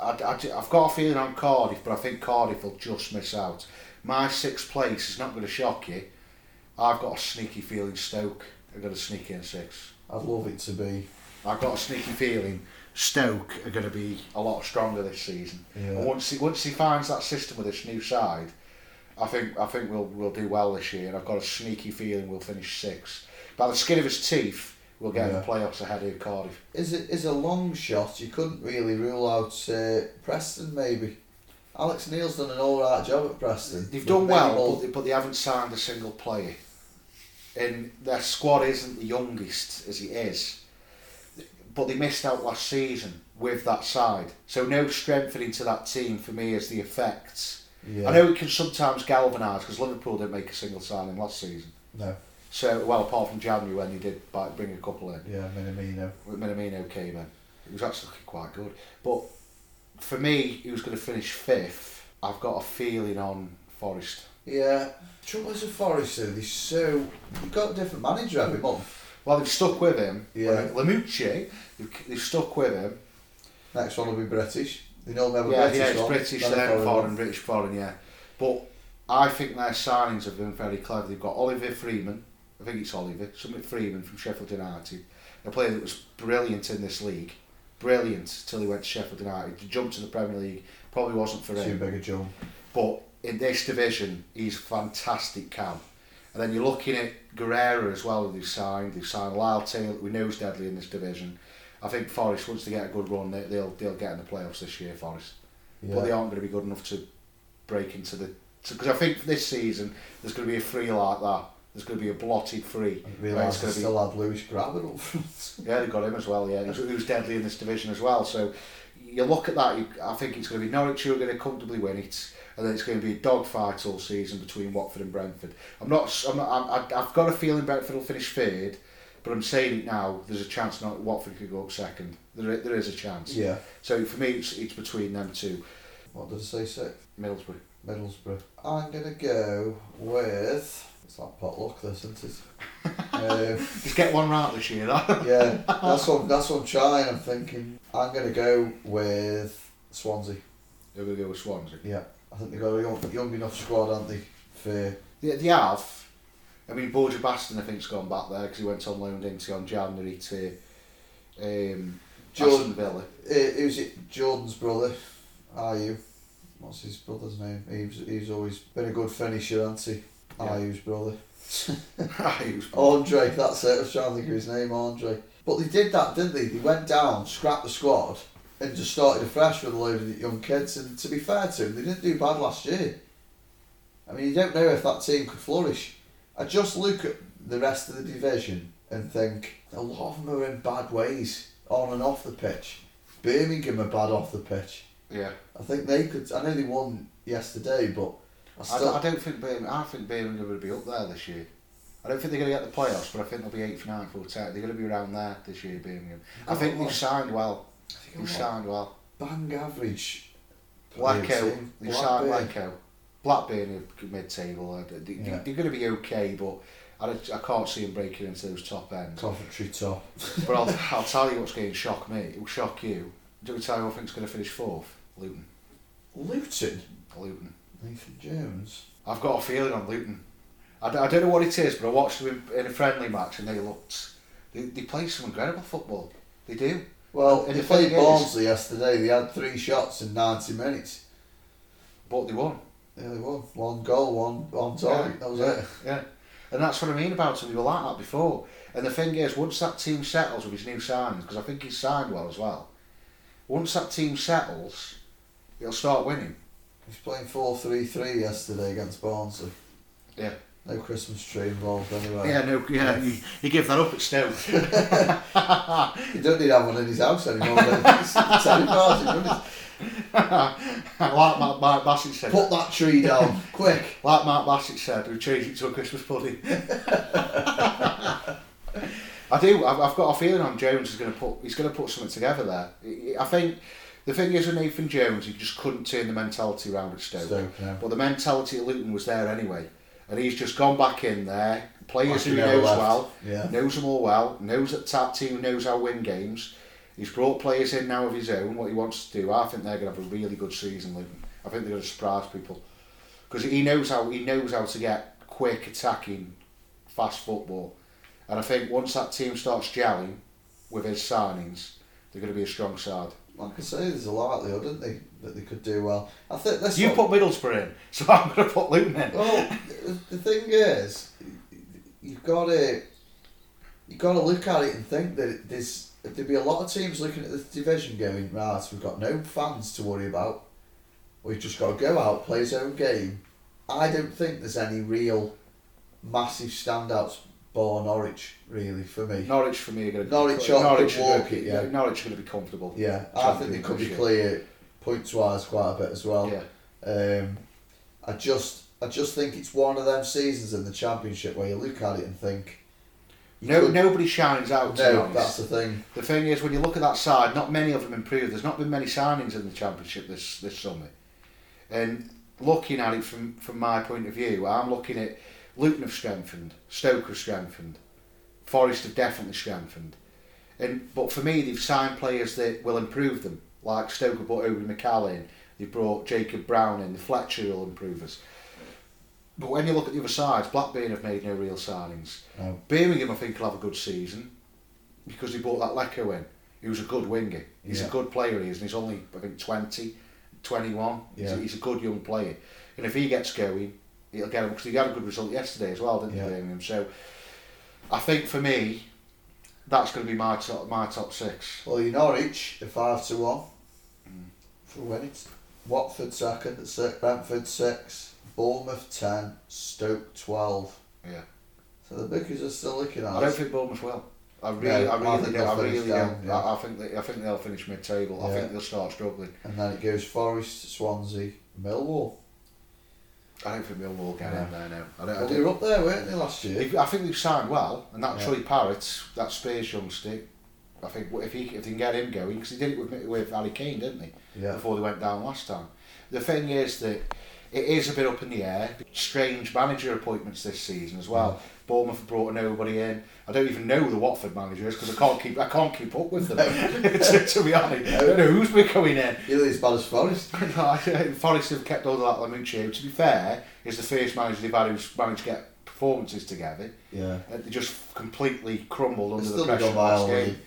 I, I've got a feeling on Cardiff, but I think Cardiff will just miss out. My sixth place is not going to shock you. I've got a sneaky feeling Stoke are going to sneak in six. I'd love it to be. I've got a sneaky feeling Stoke are going to be a lot stronger this season. Yeah. And once he once he finds that system with this new side, I think I think we'll we'll do well this year. And I've got a sneaky feeling we'll finish sixth. By the skin of his teeth, we'll get in Yeah. the playoffs ahead of Cardiff. Is it is a long shot? You couldn't really rule out uh, Preston maybe. Alex Neil's done an all right job at Preston. They've done well, but they, but they haven't signed a single player. And their squad isn't the youngest as it is. But they missed out last season with that side. So no strengthening to that team for me is the effects. yeah. I know it can sometimes galvanise because Liverpool didn't make a single signing last season. No, So, well, apart from January when they did bring a couple in. yeah, Minamino. Minamino came in. It was actually quite good. But for me, who's going to finish fifth, I've got a feeling on Forest. Yeah. Trouble is with Forest though, they're so you've got a different manager every hmm. month. Well, they've stuck with him. Yeah. Lamouchi, they've, they've stuck with him. Next one will be British. They know they have a yeah, British yeah, it's one, British, then foreign foreign. British foreign, yeah. But I think their signings have been very clever. They've got Oliver Freeman, I think it's Oliver, something Freeman from Sheffield United, a player that was brilliant in this league. brilliant till he went to Sheffield United. To jump to the Premier League probably wasn't for Too him. big a jump. But in this division, he's fantastic cam. And then you're looking at Guerrero as well, who signed. They've signed Lyle Taylor, we know is deadly in this division. I think Forest, once they get a good run, they, they'll they'll get in the playoffs this year, Forest. But they aren't going to be good enough to break into the. Because I think this season, there's going to be a free like that. There's going to be a blotted free. I Right, realised they gonna be- still had Lewis Grabban up front. Yeah, they've got him as well, yeah. Who's, who's deadly in this division as well. So you look at that, you, I think it's going to be Norwich who are going to comfortably win it. And then it's going to be a dogfight all season between Watford and Brentford. I'm not. I'm not. I'm, I- I've got a feeling Brentford will finish third, but I'm saying it now. There's a chance not Watford could go up second. There, there is a chance. yeah. So for me, it's, it's between them two. What did I say? Six. Middlesbrough. Middlesbrough. I'm gonna go with. It's like potluck, this, isn't it? um, Just get one right this year. That. yeah, that's what that's what I'm trying. I'm thinking. I'm gonna go with Swansea. You're gonna go with Swansea? Yeah, I think they've got a young, young enough squad, haven't they? For They, they have. I mean, Borja Baston, I think's gone back there because he went on loan into on January to um, Aston Jordan. Villa. Uh, who's it? Jordan's brother. Are you? What's his brother's name? He's he's always been a good finisher, hasn't he? Yeah. Ayew's brother. He was- Andre, that's it. I was trying to think of his name, Andre. But they did that, didn't they? They went down, scrapped the squad, and just started afresh with a load of young kids. And to be fair to them, they didn't do bad last year. I mean, you don't know if that team could flourish. I just look at the rest of the division and think a lot of them are in bad ways on and off the pitch. Birmingham are bad off the pitch. yeah. I think they could. I know they won yesterday, but I still. don't- I don't think Birmingham. I think Birmingham will be up there this year. I don't think they're going to get the playoffs, but I think they'll be eighth, ninth, or tenth. They're going to be around there this year, Birmingham. I think they've signed well. They've signed well. bang average. Blacko, they've signed. Blacko. Blackburn are mid-table. uh, They, they, Yeah. They're going to be okay, but I, I can't see them breaking into those top ends. Coventry top. But I'll, I'll tell you what's going to shock me. It will shock you. Do we tell you who I think's going to finish fourth? Luton. Luton. Luton. Nathan Jones. I've got a feeling on Luton. I, d- I don't know what it is, but I watched them in, a friendly match and they looked. They, they play some incredible football. They do. Well, And they the played Barnsley yesterday. They had three shots in 90 minutes. But they won. Yeah, they won. One goal, one on target. Yeah, that was yeah, it. Yeah. And that's what I mean about him. We were like that before. And the thing is, once that team settles with his new signings, because I think he's signed well as well, once that team settles, he'll start winning. He was playing 4 3 3 yesterday against Barnsley. Yeah. No Christmas tree involved anyway. Yeah, no, yeah, you, you give that up at Stoke. He don't need to have one in his house anymore. It's party, like Mark, Mark Bassett said. Put that tree down, quick. Like Mark Bassett said, we changed it to a Christmas pudding. I do. I've, I've got a feeling on Jones is going to put. He's going to put something together there. I think the thing is with Nathan Jones, he just couldn't turn the mentality around at Stoke. Stoke, yeah. But the mentality at Luton was there anyway, and he's just gone back in there. Players who he knows left. well, Yeah. knows them all well, knows that that team knows how to win games. He's brought players in now of his own, what he wants to do. I think they're going to have a really good season, Luton. I think they're going to surprise people because he knows how he knows how to get quick attacking, fast football, and I think once that team starts gelling with his signings, they're going to be a strong side. Like I say, there's a likelihood, isn't they, that they could do well. I think this You one- put Middlesbrough in, so I'm going to put Luton in. Well, the thing is, you've got to you've got to look at it and think that there's there'd be a lot of teams looking at this division going right. We've got no fans to worry about. We've just got to go out, play his own game. I don't think there's any real massive standouts. Bar Norwich, really, for me. Norwich for me are going to Norwich are- Norwich could are walk gonna- it, yeah. Norwich are going to be comfortable. Yeah, I think they could be clear points wise quite a bit as well. Yeah. Um, I just I just think it's one of them seasons in the championship where you look at it and think No, could- nobody shines out. No, that's the thing. The thing is, when you look at that side, not many of them improved. There's not been many signings in the championship this this summer. And looking at it from from my point of view, I'm looking at Luton have strengthened, Stoke have strengthened, Forest have definitely strengthened. And but for me, they've signed players that will improve them. Like Stoke have brought Obi McCallum, they brought Jacob Brown in, the Fletcher will improve us. But when you look at the other sides, Blackburn have made no real signings. No. Birmingham, I think, will have a good season because they brought that Leko in. who's a good winger. He's Yeah. a good player, he is, and he's only, I think, 20, 21. He's, a, he's a good young player. And if he gets going, he'll get him, because he had a good result yesterday as well, didn't Yeah. he, Birmingham? So I think for me, that's going to be my top, my top six. Well, you Norwich are five to one Mm. for winning. Watford second Brentford six, Bournemouth ten, Stoke twelve. Yeah. So the bookies are still looking at I don't think Bournemouth will. I really, No, I I really, think do. they'll I finish really down, yeah. I, I think they, I think they'll finish mid-table. I think they'll start struggling. And then it goes Forest, Swansea, Millwall. I don't think Millwall will get Yeah. in there now. I don't, I Well, don't- they were up there, weren't they, mm. last year? If- I think they've signed well, and that Yeah. Troy Parrott, that Spurs youngster, I think if he if they can get him going, because he did it with with Harry Kane, didn't he? Yeah. Before they went down last time. The thing is that it is a bit up in the air. Strange manager appointments this season as well. Bournemouth have brought nobody in. I don't even know who the Watford manager is because I can't keep I can't keep up with them. to, to be honest, I don't know who's been coming in. Nearly as bad as Forest. Forest have kept all of that Lamouchi. To be fair, is the first manager they've had who's managed to get performances together. Yeah. Uh, They just completely crumbled under the pressure last game.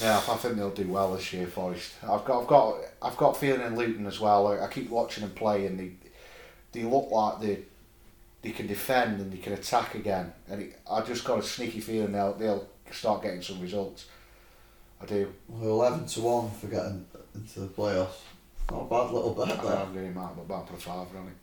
Yeah, I think they'll do well this year, Forest. I've got, I've got, I've got feeling in Luton as well. I I keep watching them play, and they, they look like they, they can defend and they can attack again. And it, I just got a sneaky feeling they'll, they'll start getting some results. I do. We're 11 to 1 for getting into the playoffs. Not a bad little bet there. I there. am going might, but put a five on it.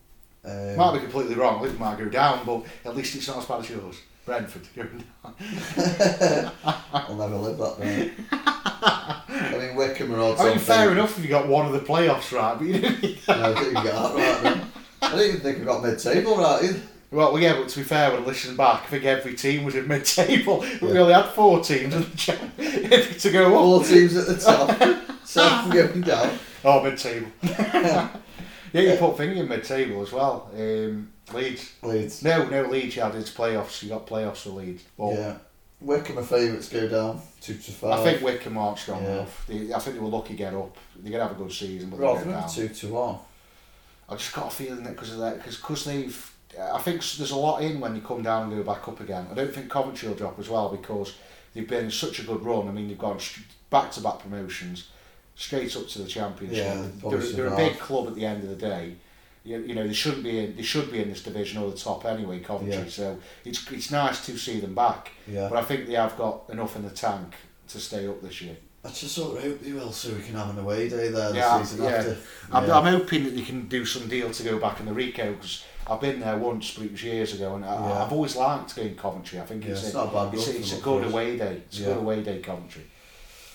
Um, Might be completely wrong. Luton might go down, but at least it's not as bad as yours. Brentford going down. I'll never live that down. I mean, Wycombe are odds I mean, fair enough if you got one of the playoffs right, but you didn't. No, I didn't get that right then. I didn't even think I got mid-table right either. Well, well, yeah, but to be fair, when I listened back, I think every team was in mid-table. We Yeah. only had four teams to go up. Four teams at the top, seven going down. Oh, mid-table. yeah, you put Finger in mid-table as well. Um, Leeds. Leeds. No, no, Leeds. You had its playoffs. You got playoffs for Leeds. But Yeah. Wycombe are favourites go down, two to five. I think Wycombe aren't strong Yeah. enough. They, I think they were lucky to get up. They're gonna have a good season, but they're going Rotherham down. two to one. I just got a feeling that because of that, because they've, I think there's a lot in when you come down and go back up again. I don't think Coventry will drop as well because they've been in such a good run. I mean, they've gone back to back promotions, straight up to the championship. Yeah, they're, they're a big club at the end of the day. You, you know they shouldn't be in they should be in this division or the top anyway Coventry Yeah. so it's it's nice to see them back Yeah. but I think they have got enough in the tank to stay up this year I just sort of hope they will so we can have an away day there Yeah, season yeah. after. I'm, Yeah. I'm hoping that they can do some deal to go back in the Ricoh because I've been there once, but it was years ago, and I, Yeah. I've always liked going Coventry. I think Yeah, it's, it's a, not a bad it's, a, it's a good course. away day. It's a good away day, Coventry.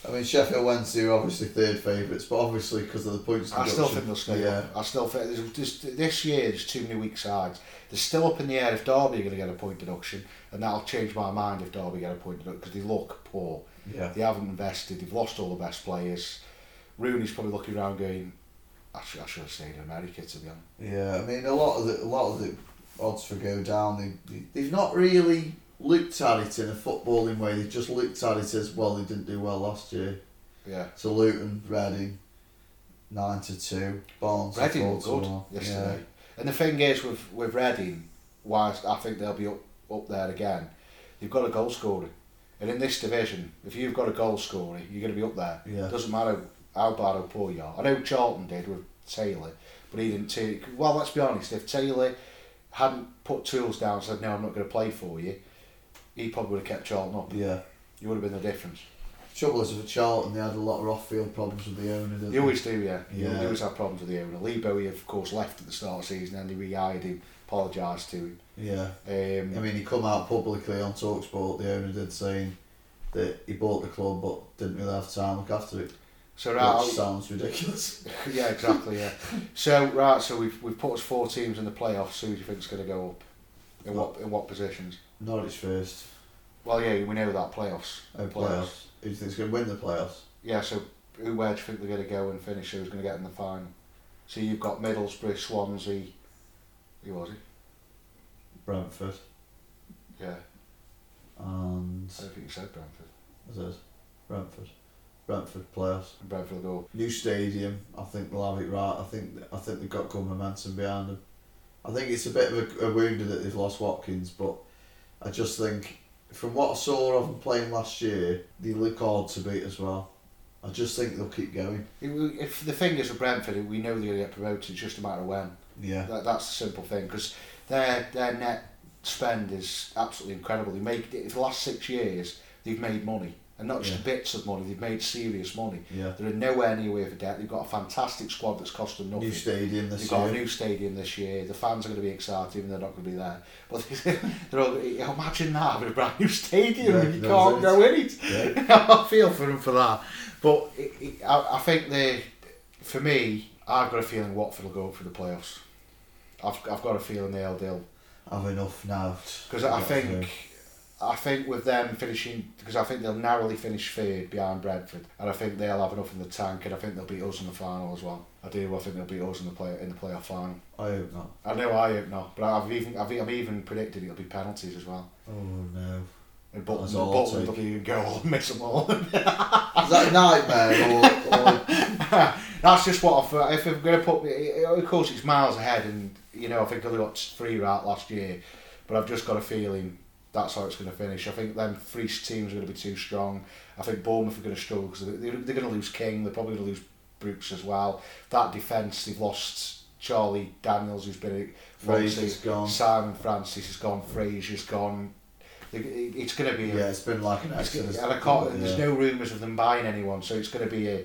I mean, Sheffield Wednesday are obviously third favourites, but obviously because of the points I still think they'll stay Yeah. up. I still think there's this year there's too many weak sides. They're still up in the air if Derby are going to get a point deduction, and that'll change my mind if Derby get a point deduction because they look poor. Yeah. They haven't invested. They've lost all the best players. Rooney's probably looking around going, I should, I should have stayed in America to be honest. Yeah, I mean, a lot of the a lot of the odds for go down, they, they they've not really looked at it in a footballing way. They've just looked at it as well. They didn't do well last year. Yeah. So Luton, Reading, nine to two. Barnes, Reading were good yesterday. And the thing is with with Reading, whilst I think they'll be up, up there again, they've got a goal scorer. And in this division, if you've got a goal scorer, you're going to be up there. Yeah. It doesn't matter how bad or poor you are. I know Charlton did with Taylor, but he didn't take. Well, let's be honest. If Taylor hadn't put tools down and said, "No, I'm not going to play for you," he probably would have kept Charlton up. Yeah. You would have been the difference. Trouble is with Charlton, they had a lot of off-field problems with the owner. Didn't They always do, yeah. Yeah. They always have problems with the owner. Lee Bowyer, of course, left at the start of the season and they re-hired him, apologised to him. Yeah. Um, I mean, he come out publicly on Talksport. The owner did saying that he bought the club but didn't really have time to look after it, so right, which sounds ridiculous. yeah, exactly, yeah. So right, so we've we've put us four teams in the playoffs. Who do you think's going to go up? In what in what positions? Norwich first. Well, yeah, we know that playoffs. Oh, playoffs. Who do you think's going to win the playoffs? Yeah, so who where do you think they're going to go and finish? Who's going to get in the final? So you've got Middlesbrough, Swansea. Who was he? Brentford Yeah, and I don't think you said Brentford. what's it? Brentford. Brentford playoffs. And Brentford go. New stadium. I think they'll have it right. I think I think they've got good momentum behind them. I think it's a bit of a, a wounder that they've lost Watkins, but I just think from what I saw of them playing last year, they look hard to beat as well. I just think they'll keep going. If, if the thing is with Brentford, we know they're going to get promoted. It's just a matter of when. Yeah. That, that's the simple thing because their their net spend is absolutely incredible. They make in the last six years they've made money and not just Yeah. bits of money. They've made serious money. Yeah. They're nowhere near way for debt. They've got a fantastic squad that's cost them nothing. New stadium this They've got a year. new stadium this year. The fans are going to be excited, even though they're not going to be there. But they're all, imagine that having a brand new stadium Yeah, and you can't it. go in it. Yeah. I feel for them for that. But it, it, I, I think they, for me, I've got a feeling Watford will go up for the playoffs. I've, I've got a feeling they'll they'll Have enough now. because I think I think with them finishing because I think they'll narrowly finish third behind Brentford and I think they'll have enough in the tank and I think they'll beat us in the final as well. I do. I think they'll beat us in the play in the playoff final. I hope not. I know I hope not, but I've even I've, I've even predicted it'll be penalties as well. Oh no. And Butland, That's all I'll Butland will take. be a goal and miss them all. Is that a nightmare or, or That's just what I've. If I'm going to put, of course, it's miles ahead, and you know I think I only got three right last year, but I've just got a feeling that's how it's going to finish. I think them three teams are going to be too strong. I think Bournemouth are going to struggle because they're, they're going to lose King. They're probably going to lose Brooks as well. That defence, they've lost Charlie Daniels, who's been Fraser's gone? Simon Francis has gone. Fraser's gone. It's going to be. a- Yeah, it's been like an it's and I can't, Yeah. there's no rumours of them buying anyone, so it's going to be a,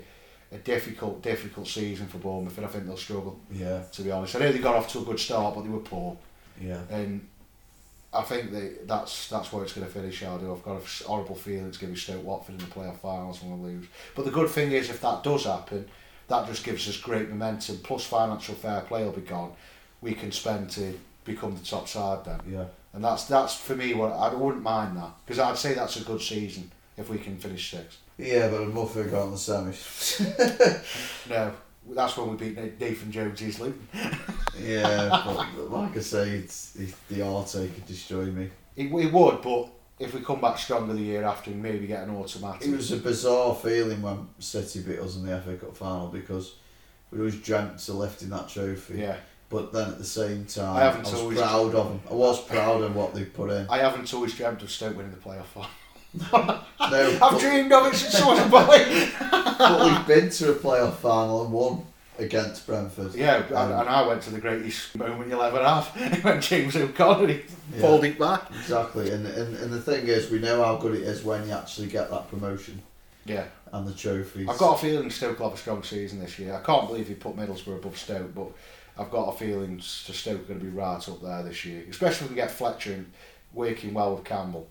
a difficult, difficult season for Bournemouth, and I think they'll struggle. Yeah, To be honest, I know they got off to a good start, but they were poor, yeah. and I think they, that's that's where it's going to finish. I do. I've got a horrible feeling it's going to be Stoke Watford in the playoff finals and we'll lose. But the good thing is, if that does happen, that just gives us great momentum. Plus, financial fair play will be gone. We can spend to become the top side then. Yeah. And that's that's for me what I wouldn't mind that because I'd say that's a good season if we can finish sixth. Yeah, but rather go on the semis. No, that's when we beat Na- Nathan Jones' Luton. yeah, but, like I say, it's, it's the Arte could destroy me. It, it would, but if we come back stronger the year after and maybe get an automatic. It was a bizarre feeling when City beat us in the FA Cup final because we always dreamt of lifting that trophy. yeah, But then at the same time, I I, was always- proud of them. I was proud of what they put in. I haven't always dreamt of Stoke winning the playoff final. No, I've dreamed of it since I was a boy. but we've been to a playoff final and won against Brentford. yeah, and, Um, and I went to the greatest moment you'll ever have when James O'Connor Yeah. pulled it back. Exactly, and, and and the thing is, we know how good it is when you actually get that promotion Yeah. and the trophies. I've got a feeling Stoke will have a strong season this year. I can't believe he put Middlesbrough above Stoke, but I've got a feeling Stoke are going to be right up there this year, especially if we get Fletcher in, working well with Campbell.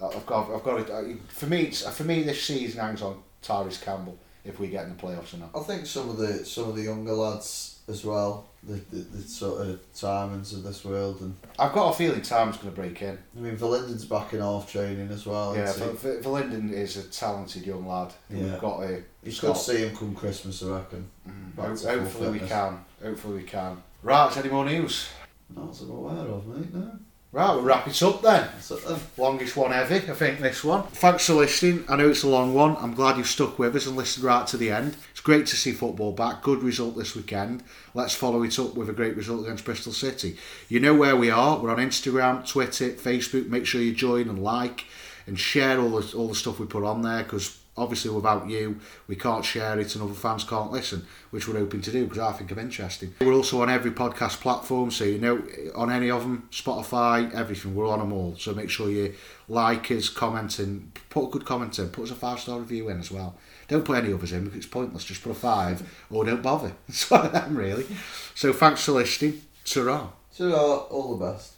Uh, I've got, I've got it. For me, it's, for me, this season hangs on Tyrese Campbell if we get in the playoffs or not. I think some of the some of the younger lads as well, the the, the sort of Tymons of this world, and I've got a feeling Time's going to break in. I mean Verlinden's back in half training as well. yeah, isn't he? V- V- Verlinden is a talented young lad. Yeah. We've got to. Good to see him come Christmas, I reckon. Mm, ho- hopefully we can. Hopefully we can. Right, any more news? Not as I'm aware of, mate. No. Right, we'll wrap it up then. Longest one ever, I think, this one. Thanks for listening. I know it's a long one. I'm glad you've stuck with us and listened right to the end. It's great to see football back. Good result this weekend. Let's follow it up with a great result against Bristol City. You know where we are. We're on Instagram, Twitter, Facebook. Make sure you join and like and share all the, all the stuff we put on there because obviously without you we can't share it and other fans can't listen which we're hoping to do because I think I'm interesting. We're also on every podcast platform so you know on any of them Spotify everything we're on them all. So make sure you like us comment and put a good comment in. Put us a five star review in as well. Don't put any others in because it's pointless. Just put a five or don't bother. One of them really. So thanks for listening. Ta So uh, all the best.